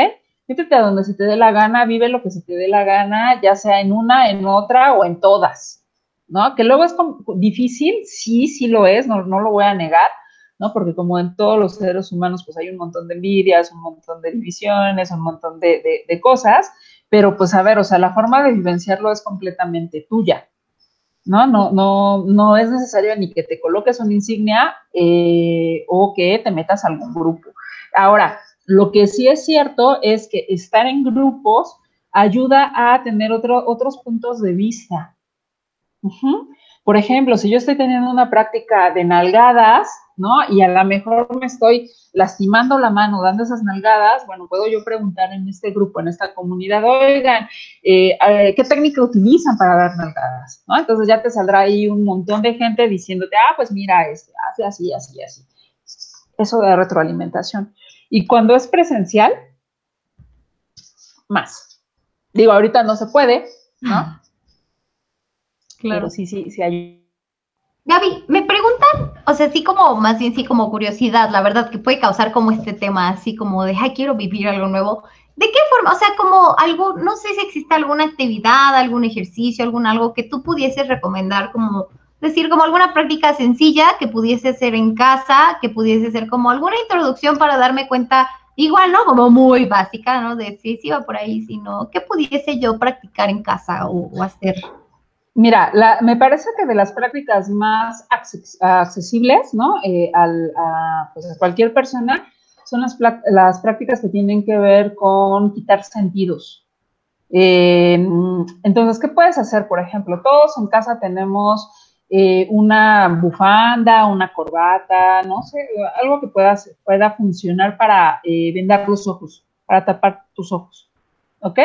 Métete a donde se te dé la gana, vive lo que se te dé la gana, ya sea en una, en otra o en todas, ¿no? Que luego es difícil, sí, sí lo es, no, no lo voy a negar, ¿no? Porque como en todos los seres humanos, pues hay un montón de envidias, un montón de divisiones, un montón de, cosas, pero pues a ver, o sea, la forma de vivenciarlo es completamente tuya, ¿no? No, no, no es necesario ni que te coloques una insignia eh, o que te metas a algún grupo. Ahora, lo que sí es cierto es que estar en grupos ayuda a tener otros puntos de vista. Por ejemplo, si yo estoy teniendo una práctica de nalgadas, ¿no? Y a lo mejor me estoy lastimando la mano dando esas nalgadas, bueno, puedo yo preguntar en este grupo, en esta comunidad, oigan, eh, ¿qué técnica utilizan para dar nalgadas? ¿no? Entonces ya te saldrá ahí un montón de gente diciéndote, ah, pues mira, este, hace así, así, así. Eso de retroalimentación. Y cuando es presencial, más. Digo, ahorita no se puede, ¿no? Claro. sí, sí, sí hay Gaby, o sea, sí como, más bien sí como curiosidad, la verdad que puede causar como este tema, así como de, ay, quiero vivir algo nuevo. ¿De qué forma? O sea, como algo, no sé si existe alguna actividad, algún ejercicio, algún algo que tú pudieses recomendar, como decir, como alguna práctica sencilla que pudiese hacer en casa, que pudiese ser como alguna introducción para darme cuenta, igual, ¿no? Como muy básica, ¿no? De si, si va por ahí, si no, ¿qué pudiese yo practicar en casa o hacer? Mira, me parece que de las prácticas más accesibles, ¿no? Eh, pues, a, cualquier persona son las, las, prácticas que tienen que ver con quitar sentidos. Eh, entonces, ¿qué puedes hacer? Por ejemplo, todos en casa tenemos eh, una bufanda, una corbata, no sé, algo que pueda, pueda funcionar para vendar los ojos, para tapar tus ojos. ¿Ok?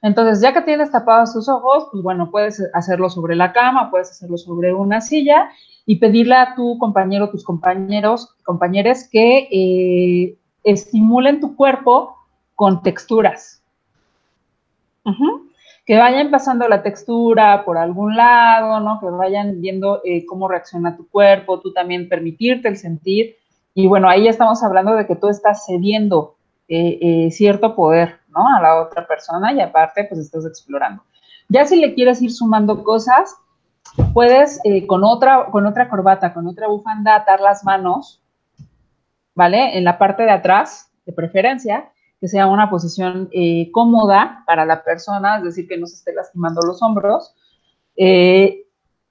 Entonces, ya que tienes tapados tus ojos, pues bueno, puedes hacerlo sobre la cama, puedes hacerlo sobre una silla y pedirle a tu compañero, tus compañeros, compañeros que eh, estimulen tu cuerpo con texturas. Que vayan pasando la textura por algún lado, ¿no? Que vayan viendo eh, cómo reacciona tu cuerpo, tú también permitirte el sentir. Y bueno, ahí estamos hablando de que tú estás cediendo eh, cierto poder, a la otra persona y aparte, pues estás explorando. Ya si le quieres ir sumando cosas, puedes eh, con, otra, con otra corbata, con otra bufanda, atar las manos, ¿vale? En la parte de atrás, de preferencia, que sea una posición eh, cómoda para la persona, es decir, que no se esté lastimando los hombros. Eh,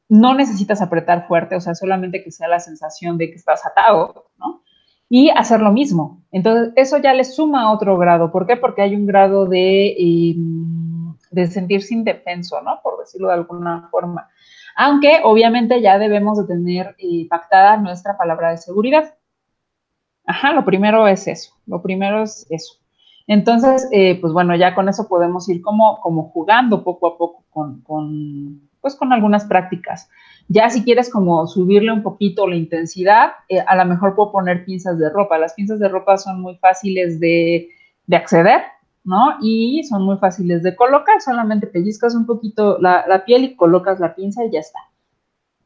no necesitas apretar fuerte, o sea, solamente que sea la sensación de que estás atado, ¿no? Y hacer lo mismo. Entonces, eso ya le suma otro grado. ¿Por qué? Porque hay un grado de, em, de sentirse indefenso, ¿no? Por decirlo de alguna forma. Aunque obviamente ya debemos de tener eh, pactada nuestra palabra de seguridad. Ajá, lo primero es eso. Lo primero es eso. Entonces, eh, pues bueno, ya con eso podemos ir como, como jugando poco a poco con, con, pues con algunas prácticas. Ya si quieres como subirle un poquito la intensidad, eh, a lo mejor puedo poner pinzas de ropa. Las pinzas de ropa son muy fáciles de, acceder, ¿no? Y son muy fáciles de colocar. Solamente pellizcas un poquito la, piel y colocas la pinza y ya está,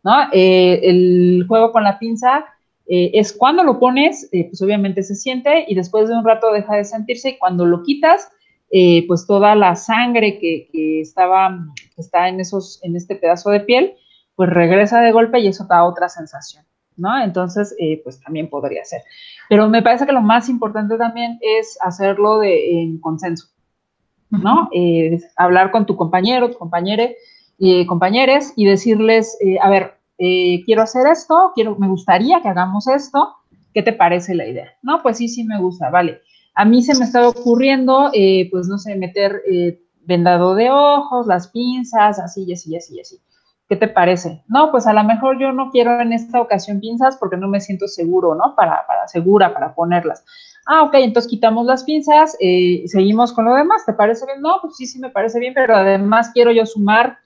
¿no? Eh, el juego con la pinza eh, es cuando lo pones, pues obviamente se siente y después de un rato deja de sentirse y cuando lo quitas, pues toda la sangre que, que estaba, que está en, esos, en este pedazo de piel, pues regresa de golpe y eso da otra sensación, ¿no? Entonces, eh, pues también podría ser. Pero me parece que lo más importante también es hacerlo de, en consenso, ¿no? Eh, hablar con tu compañero, tu compañere, y compañeres y decirles, eh, a ver, quiero hacer esto, quiero, me gustaría que hagamos esto, ¿qué te parece la idea? No, pues sí, sí me gusta, vale. A mí se me estaba ocurriendo, pues no sé, meter vendado de ojos, las pinzas, así y así y así y así. ¿Qué te parece? No, pues a lo mejor yo no quiero en esta ocasión pinzas porque no me siento seguro, ¿no? Para, para segura, para ponerlas. Ah, ok, entonces quitamos las pinzas, eh, seguimos con lo demás. ¿Te parece bien? No, pues sí, sí me parece bien, pero además quiero yo sumar,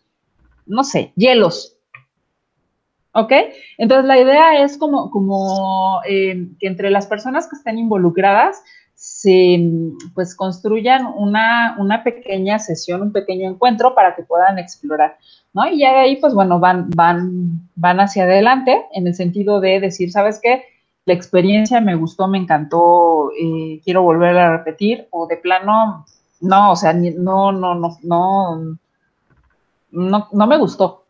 no sé, hielos. ¿Ok? Entonces la idea es como, como eh, que entre las personas que estén involucradas se pues construyan una, una, pequeña sesión, un pequeño encuentro para que puedan explorar, ¿no? Y ya de ahí, pues bueno, van, van, van hacia adelante en el sentido de decir, ¿sabes qué? La experiencia me gustó, me encantó, eh, quiero volver a repetir, o de plano, no, o sea, no, no, no, no, no, no me gustó,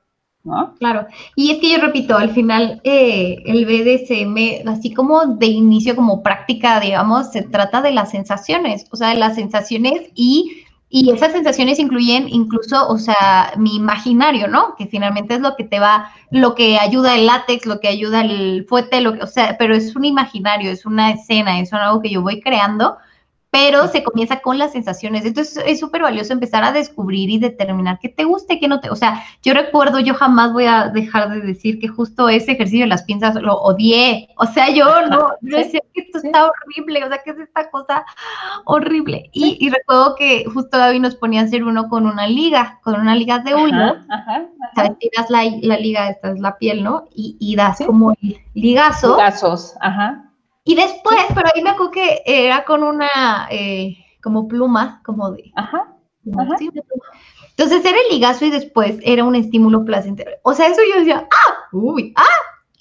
Claro, y es que yo repito, al final eh, el BDSM, así como de inicio, como práctica, digamos, se trata de las sensaciones, o sea, de las sensaciones y, y esas sensaciones incluyen incluso, o sea, mi imaginario, ¿no? Que finalmente es lo que te va, lo que ayuda el látex, lo que ayuda el fuete, lo que, o sea, pero es un imaginario, es una escena, es algo que yo voy creando pero se comienza con las sensaciones. Entonces es súper valioso empezar a descubrir y determinar qué te gusta y qué no te. O sea, yo recuerdo, yo jamás voy a dejar de decir que justo ese ejercicio de las pinzas lo odié. O sea, yo no, yo decía que esto está horrible, o sea, que es esta cosa horrible. Y, recuerdo que justo David nos ponía a hacer uno con una liga, con una liga de uno. Sea, tiras la, liga, esta es la piel, ¿no? Y, y das como el ligazo. Ligazos, ajá y después, pero ahí me acuerdo que era con una eh, como pluma, como de... Ajá. Entonces era el ligazo y después era un estímulo placentero. O sea, eso yo decía, ¡ah! ¡Uy! ¡ah!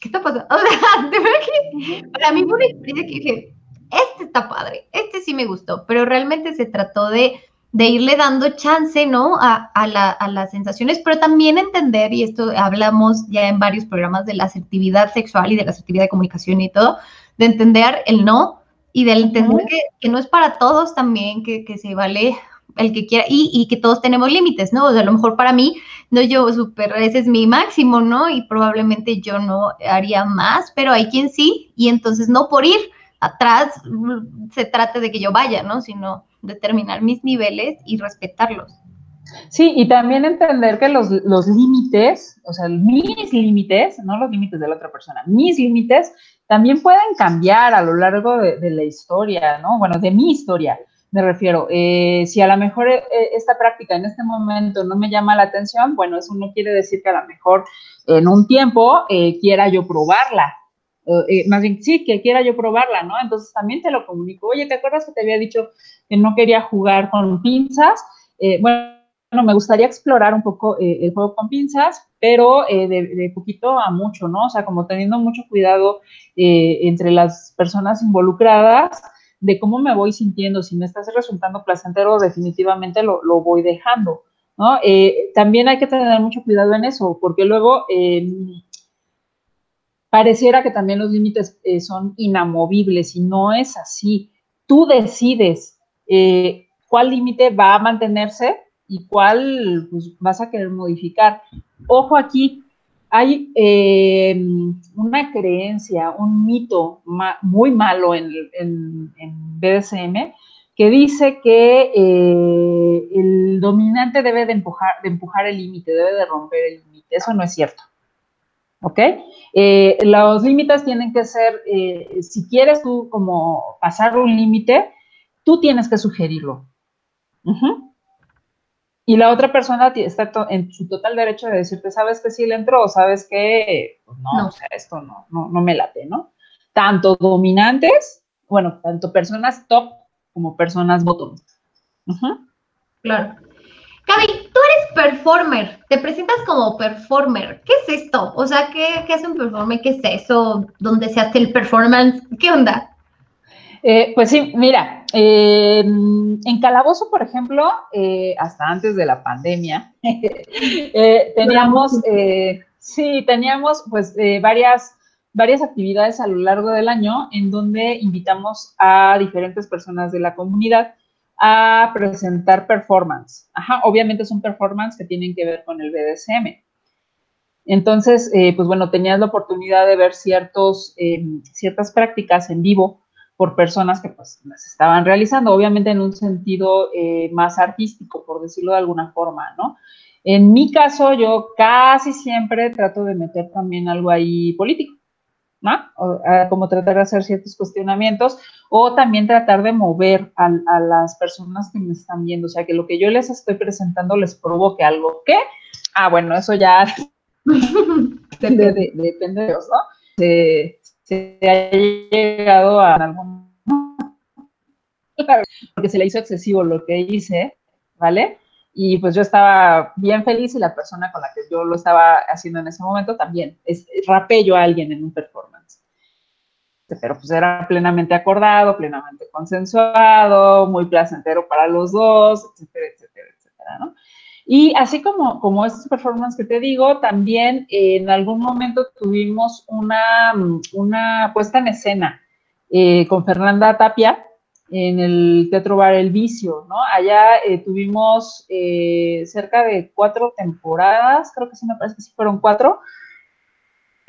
¿Qué está pasando? O sea, de verdad que para mí fue una experiencia que dije, este está padre, este sí me gustó, pero realmente se trató de, de irle dando chance, ¿no? A, a, la, a, las sensaciones, pero también entender, y esto hablamos ya en varios programas de la asertividad sexual y de la asertividad de comunicación y todo, de entender el no y de entender que, no es para todos también, que, se vale el que quiera y, que todos tenemos límites, ¿no? O sea, a lo mejor para mí, no yo super, ese es mi máximo, ¿no? Y probablemente yo no haría más, pero hay quien sí, y entonces no por ir atrás se trate de que yo vaya, ¿no? Sino determinar mis niveles y respetarlos. Sí, y también entender que los, los límites, o sea, mis límites, no los límites de la otra persona, mis límites también pueden cambiar a lo largo de, la historia, ¿no? Bueno, de mi historia, me refiero. Eh, si a lo mejor eh, esta práctica en este momento no me llama la atención, bueno, eso no quiere decir que a lo mejor en un tiempo eh, quiera yo probarla. más bien, sí, que quiera yo probarla, ¿no? Entonces también te lo comunico. Oye, ¿te acuerdas que te había dicho que no quería jugar con pinzas? bueno, bueno, me gustaría explorar un poco eh, el juego con pinzas, pero eh, de, poquito a mucho, ¿no? O sea, como teniendo mucho cuidado eh, entre las personas involucradas de cómo me voy sintiendo. Si me estás resultando placentero, definitivamente lo, voy dejando, ¿no? también hay que tener mucho cuidado en eso, porque luego em, pareciera que también los límites son inamovibles y no es así. Tú decides cuál límite va a mantenerse y cuál pues, vas a querer modificar. Ojo aquí, hay eh, una creencia, un mito muy malo en, BDSM que dice que eh, el dominante debe de empujar, el límite, debe de romper el límite. Eso no es cierto. ¿Ok? Eh, los límites tienen que ser, si quieres tú como pasar un límite, tú tienes que sugerirlo y la otra persona está en su total derecho de decirte, sabes que sí le entró, o sabes que pues no, o sea, esto no, no, no me late, ¿no? Tanto dominantes, bueno, tanto personas top como personas bottom. Claro. Gaby, tú eres performer, te presentas como performer. ¿Qué es esto? O sea, ¿qué, qué es un performer? ¿Qué es eso? ¿Dónde se hace el performance? ¿Qué onda? Eh, pues sí, mira, eh, en Calabozo, por ejemplo, eh, hasta antes de la pandemia, teníamos, sí, teníamos pues varias, varias actividades a lo largo del año en donde invitamos a diferentes personas de la comunidad a presentar performance. Ajá, obviamente son performance que tienen que ver con el BDSM. Entonces, pues bueno, tenías la oportunidad de ver ciertos, ciertas prácticas en vivo por personas que pues las estaban realizando, obviamente en un sentido eh, más artístico, por decirlo de alguna forma, ¿no? En mi caso, yo casi siempre trato de meter también algo ahí político, ¿no? como tratar de hacer ciertos cuestionamientos o también tratar de mover a, las personas que me están viendo, o sea, que lo que yo les estoy presentando les provoque algo. ¿Qué? Ah, bueno, eso ya depende de ellos, ¿no? Se, ha llegado a algún porque se le hizo excesivo lo que hice, ¿vale? Y pues yo estaba bien feliz y la persona con la que yo lo estaba haciendo en ese momento también. Es, rapé yo a alguien en un performance. Pero pues era plenamente acordado, plenamente consensuado, muy placentero para los dos, etcétera, etcétera, etcétera, ¿no? Y así como, como estos performance que te digo, también en algún momento tuvimos una, una puesta en escena eh, con Fernanda Tapia, en el Teatro Bar El Vicio, ¿no? Allá eh, tuvimos eh, cerca de cuatro temporadas, creo que sí me parece que sí fueron cuatro.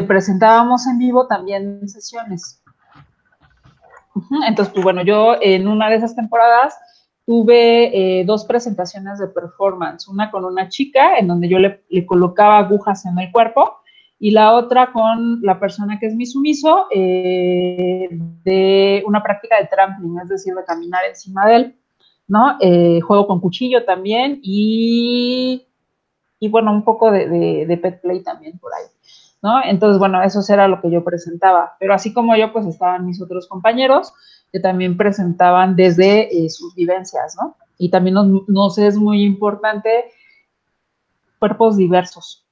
Presentábamos en vivo también sesiones. Entonces, pues bueno, yo en una de esas temporadas tuve eh, dos presentaciones de performance, una con una chica en donde yo le, le colocaba agujas en el cuerpo y la otra con la persona que es mi sumiso eh, de una práctica de trampling, es decir, de caminar encima de él, ¿no? Eh, juego con cuchillo también y, y bueno, un poco de, de, pet play también por ahí, ¿no? Entonces, bueno, eso era lo que yo presentaba, pero así como yo, pues estaban mis otros compañeros que también presentaban desde eh, sus vivencias, ¿no? Y también nos, es muy importante cuerpos diversos,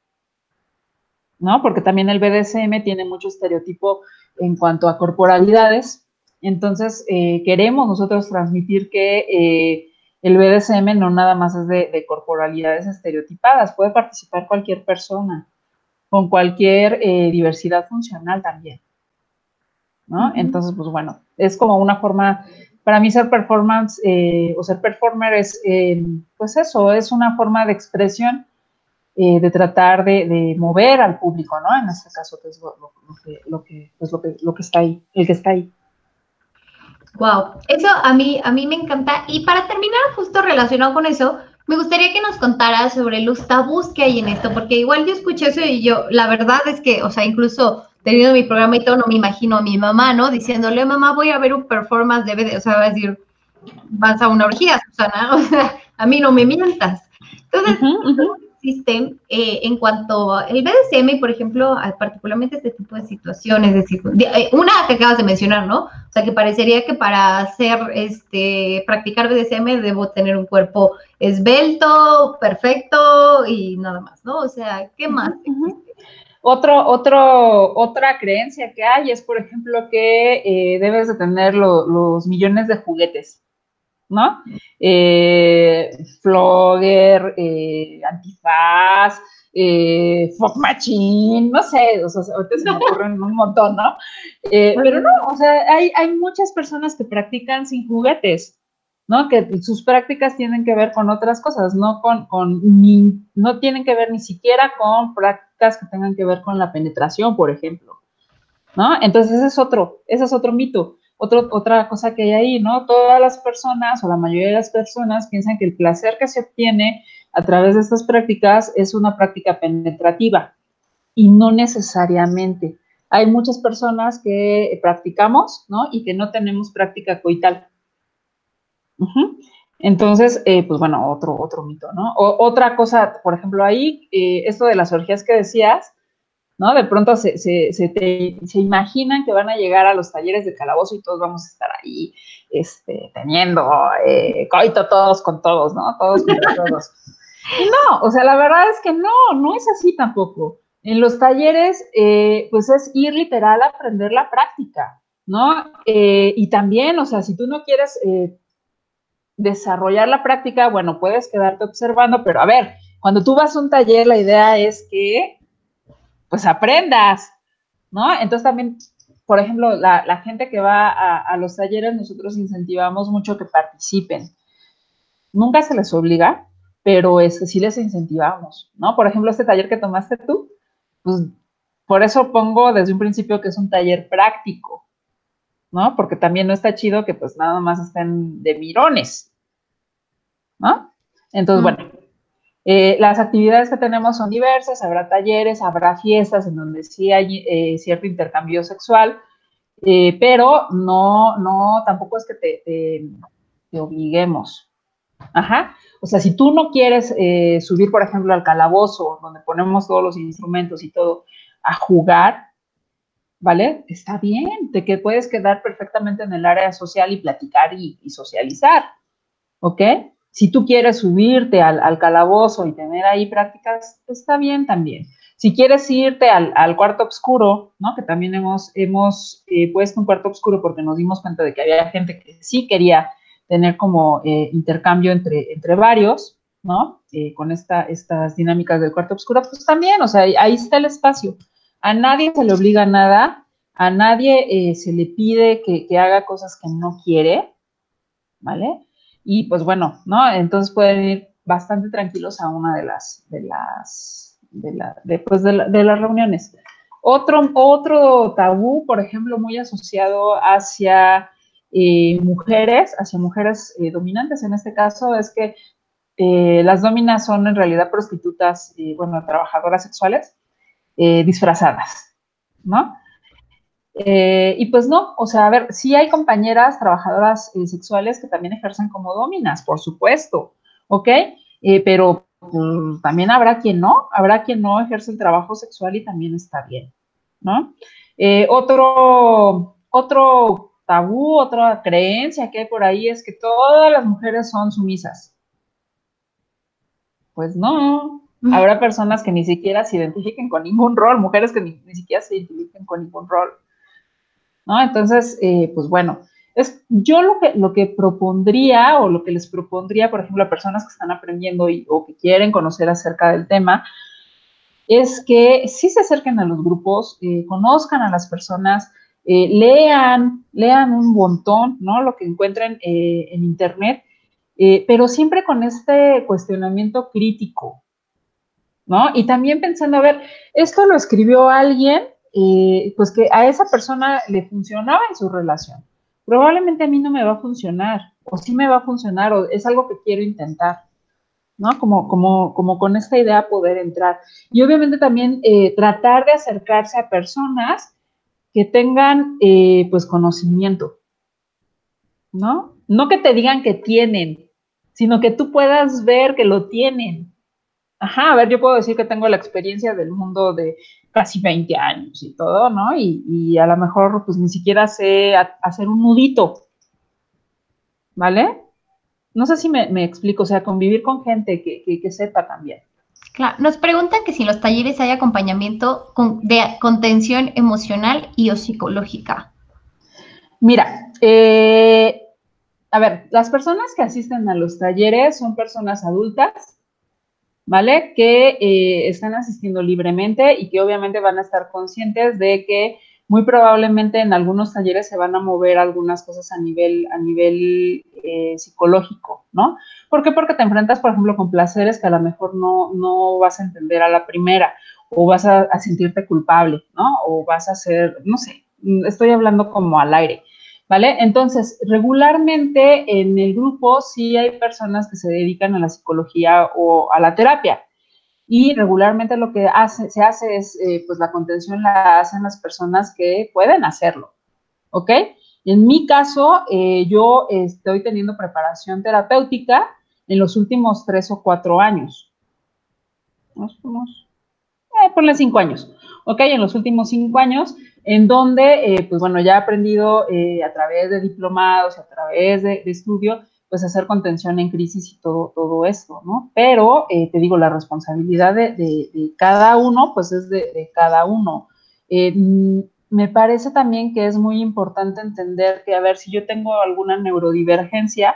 ¿no? Porque también el BDSM tiene mucho estereotipo en cuanto a corporalidades. Entonces, eh, queremos nosotros transmitir que eh, el BDSM no nada más es de, corporalidades estereotipadas, puede participar cualquier persona, con cualquier diversidad funcional también. ¿No? Entonces, pues bueno, es como una forma, para mí ser performance o ser performer es, pues eso, es una forma de expresión eh, de tratar de, mover al público, ¿no? En este caso, que es lo, que, lo, que, pues lo, que, lo que está ahí, el que está ahí. Wow, eso a mí, a mí me encanta. Y para terminar, justo relacionado con eso, me gustaría que nos contaras sobre los tabús que hay en esto, porque igual yo escuché eso y yo, la verdad es que, o sea, incluso teniendo mi programa y todo, no me imagino a mi mamá, ¿no? Diciéndole, mamá, voy a ver un performance de BD, o sea, va a decir, vas a una orgía, Susana, o sea, a mí no me mientas. Entonces, existen eh, en cuanto al BDSM, por ejemplo, particularmente este tipo de situaciones, es decir, eh, una que acabas de mencionar, ¿no? O sea, que parecería que para hacer, este, practicar BDSM debo tener un cuerpo esbelto, perfecto y nada más, ¿no? O sea, ¿qué más? Otro, otro, otra creencia que hay es, por ejemplo, que eh, debes de tener los millones de juguetes. ¿no? Eh, flogger, eh, antifaz, eh, machine, no sé, o sea, ahorita se me ocurren un montón, ¿no? Eh, pero no, o sea, hay, hay muchas personas que practican sin juguetes, ¿no? Que sus prácticas tienen que ver con otras cosas, no con, con ni, no tienen que ver ni siquiera con prácticas que tengan que ver con la penetración, por ejemplo, ¿no? Entonces ese es otro, ese es otro mito otra cosa que hay ahí, ¿no? Todas las personas o la mayoría de las personas piensan que el placer que se obtiene a través de estas prácticas es una práctica penetrativa y no necesariamente. Hay muchas personas que practicamos, ¿no? Y que no tenemos práctica coital. Entonces, eh, pues bueno, otro, otro mito, ¿no? otra cosa, por ejemplo, ahí, eh, esto de las orgías que decías, ¿no? De pronto se, se, se, imaginan que van a llegar a los talleres de calabozo y todos vamos a estar ahí este, teniendo eh, coito todos con todos, ¿no? Todos con todos. no, o sea, la verdad es que no, no es así tampoco. En los talleres, pues es ir literal a aprender la práctica, ¿no? Y también, o sea, si tú no quieres desarrollar la práctica, bueno, puedes quedarte observando, pero a ver, cuando tú vas a un taller, la idea es que pues aprendas, ¿no? Entonces también, por ejemplo, la, gente que va a, los talleres, nosotros incentivamos mucho que participen. Nunca se les obliga, pero es, sí les incentivamos, ¿no? Por ejemplo, este taller que tomaste tú, pues por eso pongo desde un principio que es un taller práctico, ¿no? Porque también no está chido que pues nada más estén de mirones, ¿no? Entonces, bueno, Eh, las actividades que tenemos son diversas, habrá talleres, habrá fiestas en donde sí hay eh, cierto intercambio sexual, eh, pero no, no, tampoco es que te, te, obliguemos. Ajá. O sea, si tú no quieres subir, por ejemplo, al calabozo, donde ponemos todos los instrumentos y todo, a jugar, ¿vale? Está bien, de que puedes quedar perfectamente en el área social y platicar y, y socializar, ¿ok? Si tú quieres subirte al, calabozo y tener ahí prácticas, está bien también. Si quieres irte al, cuarto oscuro, ¿no? Que también hemos, hemos eh, puesto un cuarto oscuro porque nos dimos cuenta de que había gente que sí quería tener como eh, intercambio entre, entre varios, ¿no? Eh, con esta, estas dinámicas del cuarto oscuro, pues también, o sea, ahí está el espacio. A nadie se le obliga nada, a nadie se le pide que haga cosas que no quiere, ¿vale? Y pues bueno, ¿no? Entonces pueden ir bastante tranquilos a una de las, de las, de la, después de, las reuniones. Otro, otro tabú, por ejemplo, muy asociado hacia eh, mujeres, hacia mujeres eh, dominantes en este caso, es que eh, las dominas son en realidad prostitutas, bueno, trabajadoras sexuales disfrazadas, ¿no? Eh, y pues no, o sea, a ver, sí hay compañeras trabajadoras eh, sexuales que también ejercen como dominas, por supuesto, ¿ok? Eh, pero pues, también habrá quien no, habrá quien no ejerce el trabajo sexual y también está bien, ¿no? otro, otro tabú, otra creencia que hay por ahí es que todas las mujeres son sumisas. Pues no, habrá personas que ni siquiera se identifiquen con ningún rol, mujeres que ni, ni siquiera se identifiquen con ningún rol. ¿No? Entonces, eh, pues bueno, es, yo lo que, lo que propondría o lo que les propondría, por ejemplo, a personas que están aprendiendo y, o que quieren conocer acerca del tema, es que sí se acerquen a los grupos, eh, conozcan a las personas, eh, lean, lean un montón, ¿no? Lo que encuentren en Internet, pero siempre con este cuestionamiento crítico, ¿no? Y también pensando, a ver, esto lo escribió alguien pues que a esa persona le funcionaba en su relación. Probablemente a mí no me va a funcionar, o sí me va a funcionar, o es algo que quiero intentar, ¿no? Como, como, como con esta idea poder entrar. Y obviamente también eh, tratar de acercarse a personas que tengan, eh, pues, conocimiento, ¿no? No que te digan que tienen, sino que tú puedas ver que lo tienen. Ajá, a ver, yo puedo decir que tengo la experiencia del mundo de casi 20 años y todo, ¿no? Y, a lo mejor pues ni siquiera sé hacer un nudito, ¿vale? No sé si me, explico, o sea, convivir con gente que, sepa también. Claro, nos preguntan que si en los talleres hay acompañamiento de contención emocional y o psicológica. Mira, eh, a ver, las personas que asisten a los talleres son personas adultas ¿vale? Que eh, están asistiendo libremente y que obviamente van a estar conscientes de que muy probablemente en algunos talleres se van a mover algunas cosas a nivel, a nivel eh, psicológico, ¿no? ¿Por qué? Porque te enfrentas, por ejemplo, con placeres que a lo mejor no, no vas a entender a la primera o vas a, a sentirte culpable, ¿no? O vas a ser, no sé, estoy hablando como al aire. ¿Vale? Entonces, regularmente en el grupo sí hay personas que se dedican a la psicología o a la terapia. Y regularmente lo que se hace es, eh, pues la contención la hacen las personas que pueden hacerlo. ¿Ok? En mi caso, eh, yo estoy teniendo preparación terapéutica en los últimos tres o cuatro años. ¿Nos eh, ponle cinco años. ¿Ok? En los últimos cinco años en donde, eh, pues bueno, ya he aprendido eh, a través de diplomados, a través de, estudio, pues hacer contención en crisis y todo, todo esto, ¿no? Pero, eh, te digo, la responsabilidad de, cada uno, pues es de, cada uno. Mm, me parece también que es muy importante entender que, a ver, si yo tengo alguna neurodivergencia,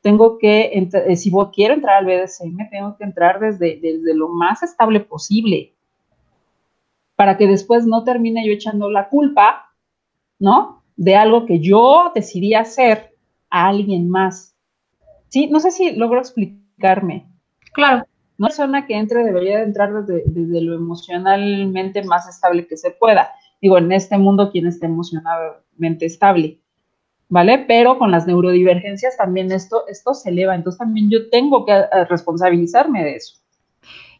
tengo que, si quiero entrar al BDSM, tengo que entrar desde, desde lo más estable posible, para que después no termine yo echando la culpa, ¿no? De algo que yo decidí hacer a alguien más. Sí, no sé si logro explicarme. Claro. Una persona que entre debería de entrar desde, lo emocionalmente más estable que se pueda. Digo, en este mundo, quien esté emocionalmente estable. ¿vale? Pero con las neurodivergencias también esto, esto se eleva, entonces también yo tengo que eh, responsabilizarme de eso.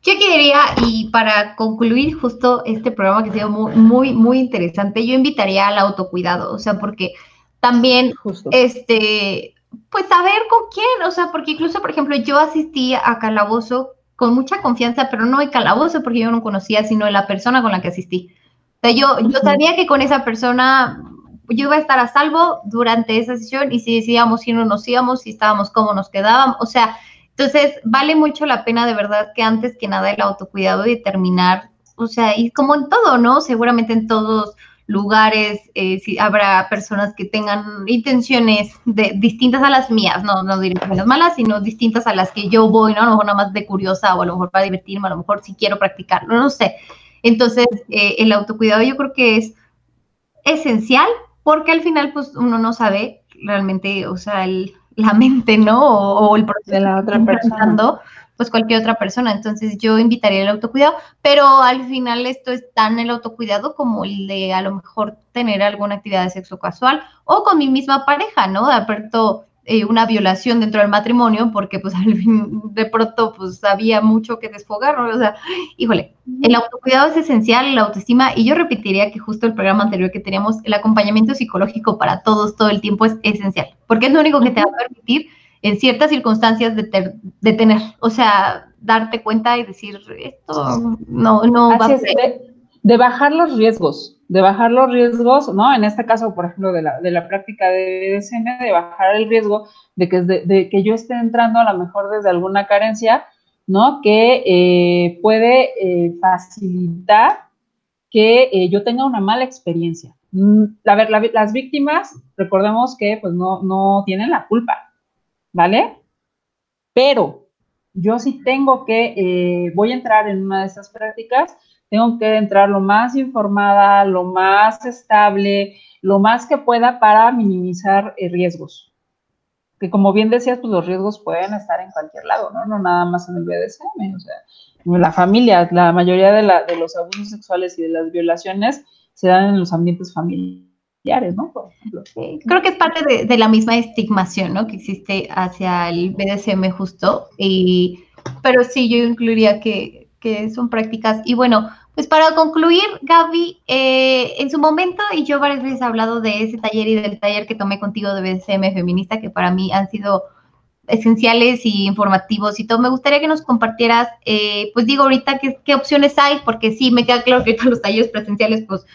Yo quería, y para concluir justo este programa que ha sido muy, muy, muy interesante, yo invitaría al autocuidado, o sea, porque también, justo. este, pues saber con quién, o sea, porque incluso, por ejemplo, yo asistí a Calabozo con mucha confianza, pero no de Calabozo porque yo no conocía, sino de la persona con la que asistí. O sea, yo, yo sabía que con esa persona yo iba a estar a salvo durante esa sesión y si decíamos ir no nos íbamos, si estábamos cómo nos quedábamos, o sea, entonces vale mucho la pena de verdad que antes que nada el autocuidado y determinar, o sea, y como en todo, ¿no? Seguramente en todos lugares, eh, habrá personas que tengan intenciones de, distintas a las mías, no, no diré las malas, sino distintas a las que yo voy, ¿no? A lo mejor nada más de curiosa o a lo mejor para divertirme, a lo mejor si quiero practicarlo, no sé. Entonces, eh, el autocuidado yo creo que es esencial porque al final, pues, uno no sabe realmente, o sea, la mente, ¿no? O, el proceso de la otra persona pues cualquier otra persona. Entonces yo invitaría el autocuidado, pero al final esto es tan el autocuidado como el de a lo mejor tener alguna actividad de sexo casual o con mi misma pareja, ¿no? De aperto eh, una violación dentro del matrimonio porque pues al fin de pronto pues había mucho que desfogar, ¿no? O sea, híjole, el autocuidado es esencial, la autoestima y yo repetiría que justo el programa anterior que teníamos, el acompañamiento psicológico para todos todo el tiempo es esencial, porque es lo único que te va a permitir en ciertas circunstancias de, de, tener, o sea, darte cuenta y decir, esto no, no va a ser. De, bajar los riesgos, de bajar los riesgos, ¿no? En este caso, por ejemplo, de la, de la práctica de BDSM, de bajar el riesgo de que, de, que yo esté entrando a lo mejor desde alguna carencia, ¿no? Que eh, puede eh, facilitar que eh, yo tenga una mala experiencia. Mm, a ver, las víctimas, recordemos que pues no, no tienen la culpa, ¿vale? Pero yo sí tengo que, voy a entrar en una de esas prácticas, tengo que entrar lo más informada, lo más estable, lo más que pueda para minimizar eh, riesgos. Que como bien decías, pues los riesgos pueden estar en cualquier lado, ¿no? No nada más en el BDSM, o sea, la familia, la mayoría de, de los abusos sexuales y de las violaciones se dan en los ambientes familiares ¿no? creo que es parte de, la misma estigmación, ¿no? Que existe hacia el BDSM justo, y, pero sí, yo incluiría que, que son prácticas. Y bueno, pues para concluir, Gaby, eh, en su momento, y yo varias veces he hablado de ese taller y del taller que tomé contigo de BDSM feminista, que para mí han sido esenciales y informativos y todo. Me gustaría que nos compartieras, eh, pues digo ahorita qué, qué opciones hay, porque sí, me queda claro que todos los talleres presenciales, pues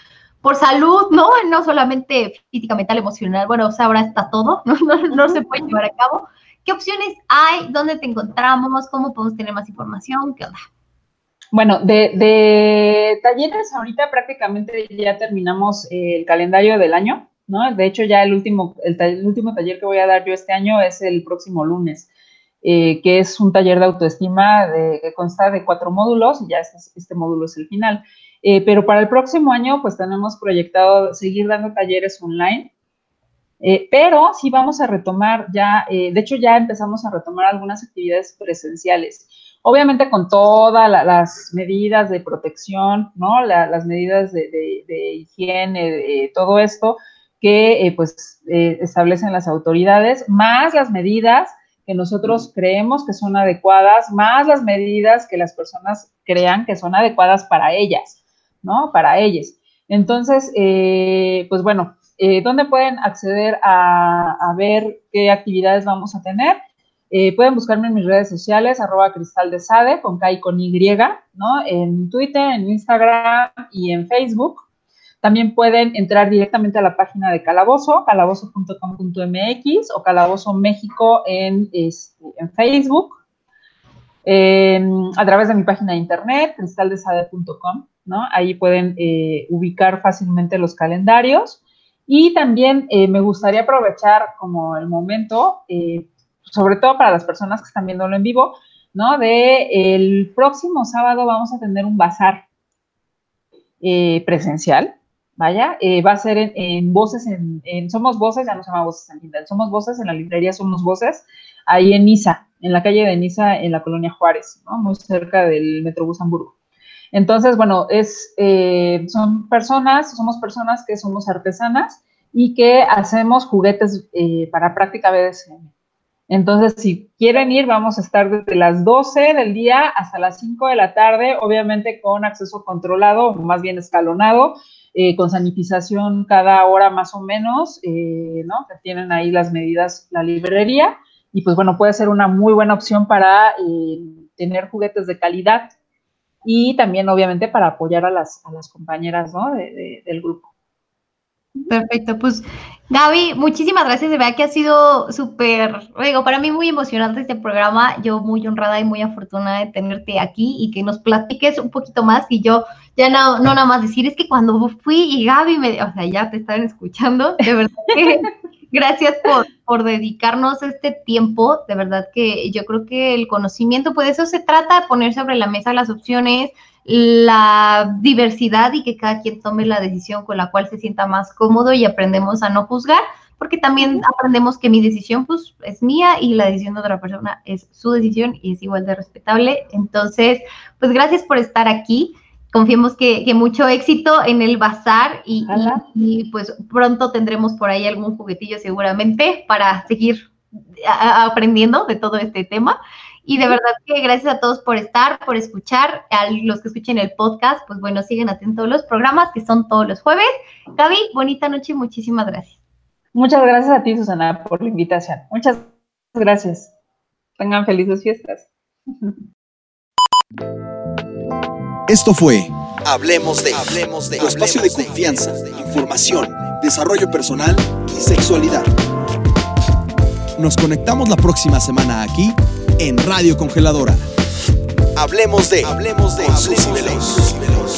por salud, ¿no? No solamente física, mental, emocional, bueno, o sea, ahora está todo, ¿no? No, se puede llevar a cabo. ¿Qué opciones hay? ¿Dónde te encontramos? ¿Cómo podemos tener más información? ¿Qué onda? Bueno, de, talleres ahorita prácticamente ya terminamos el calendario del año, ¿no? De hecho, ya el último, el, último taller que voy a dar yo este año es el próximo lunes, eh, que es un taller de autoestima de, que consta de cuatro módulos, y ya este, este módulo es el final. Eh, pero para el próximo año, pues tenemos proyectado seguir dando talleres online. Eh, pero sí vamos a retomar ya, de hecho ya empezamos a retomar algunas actividades presenciales. Obviamente con todas las medidas de protección, ¿no? las medidas de, de higiene, todo esto que pues establecen las autoridades, más las medidas que nosotros creemos que son adecuadas, más las medidas que las personas crean que son adecuadas para ellas. ¿no? Para ellos. Entonces, eh, pues bueno, eh, ¿dónde pueden acceder a, ver qué actividades vamos a tener? Eh, pueden buscarme en mis redes sociales, arroba cristal de sade, con K y con Y, ¿no? En Twitter, en Instagram y en Facebook. También pueden entrar directamente a la página de Calabozo, calabozo.com.mx o Calabozo México en, este, en Facebook. a través de mi página de internet, cristaldesade.com. Ahí pueden eh, ubicar fácilmente los calendarios. Y también eh, me gustaría aprovechar como el momento, sobre todo para las personas que están viéndolo en vivo, ¿no? De el próximo sábado vamos a tener un bazar presencial, vaya, va a ser en, Voces, en, Somos Voces, ya no se llama Voces en Lindal, Somos Voces, en la librería Somos Voces, ahí en Niza, en la calle de Niza, en la colonia Juárez, ¿no? Muy cerca del Metrobús Hamburgo. Entonces, bueno, es, eh, son personas, somos personas que somos artesanas y que hacemos juguetes eh, para práctica BDSM. Entonces, si quieren ir, vamos a estar desde las 12 del día hasta las 5 de la tarde, obviamente con acceso controlado, más bien escalonado, eh, con sanitización cada hora más o menos, eh, ¿no? Tienen ahí las medidas, la librería, y pues bueno, puede ser una muy buena opción para eh, tener juguetes de calidad y también obviamente para apoyar a las, a las compañeras, ¿no? del grupo. Perfecto, pues Gaby, muchísimas gracias, de verdad que ha sido súper, digo, para mí muy emocionante este programa, yo muy honrada y muy afortunada de tenerte aquí y que nos platiques un poquito más y yo ya no, no nada más decir, es que cuando fui y Gaby me, o sea, ya te estaban escuchando, de verdad que gracias por, por dedicarnos este tiempo, de verdad que yo creo que el conocimiento, pues eso se trata, de poner sobre la mesa las opciones, la diversidad y que cada quien tome la decisión con la cual se sienta más cómodo y aprendemos a no juzgar, porque también aprendemos que mi decisión pues es mía y la decisión de otra persona es su decisión y es igual de respetable. Entonces, pues gracias por estar aquí. Confiemos que, mucho éxito en el bazar y, y, pues pronto tendremos por ahí algún juguetillo seguramente para seguir aprendiendo de todo este tema. Y de verdad que gracias a todos por estar, por escuchar, a los que escuchen el podcast, pues bueno, siguen atentos a los programas que son todos los jueves. Gaby, bonita noche y muchísimas gracias. Muchas gracias a ti, Susana, por la invitación. Muchas gracias. Tengan felices fiestas. Esto fue Hablemos de, Hablemos de, tu espacio de confianza, información, desarrollo personal y sexualidad. Nos conectamos la próxima semana aquí en Radio Congeladora. Hablemos de. Hablemos de. Hablemos de.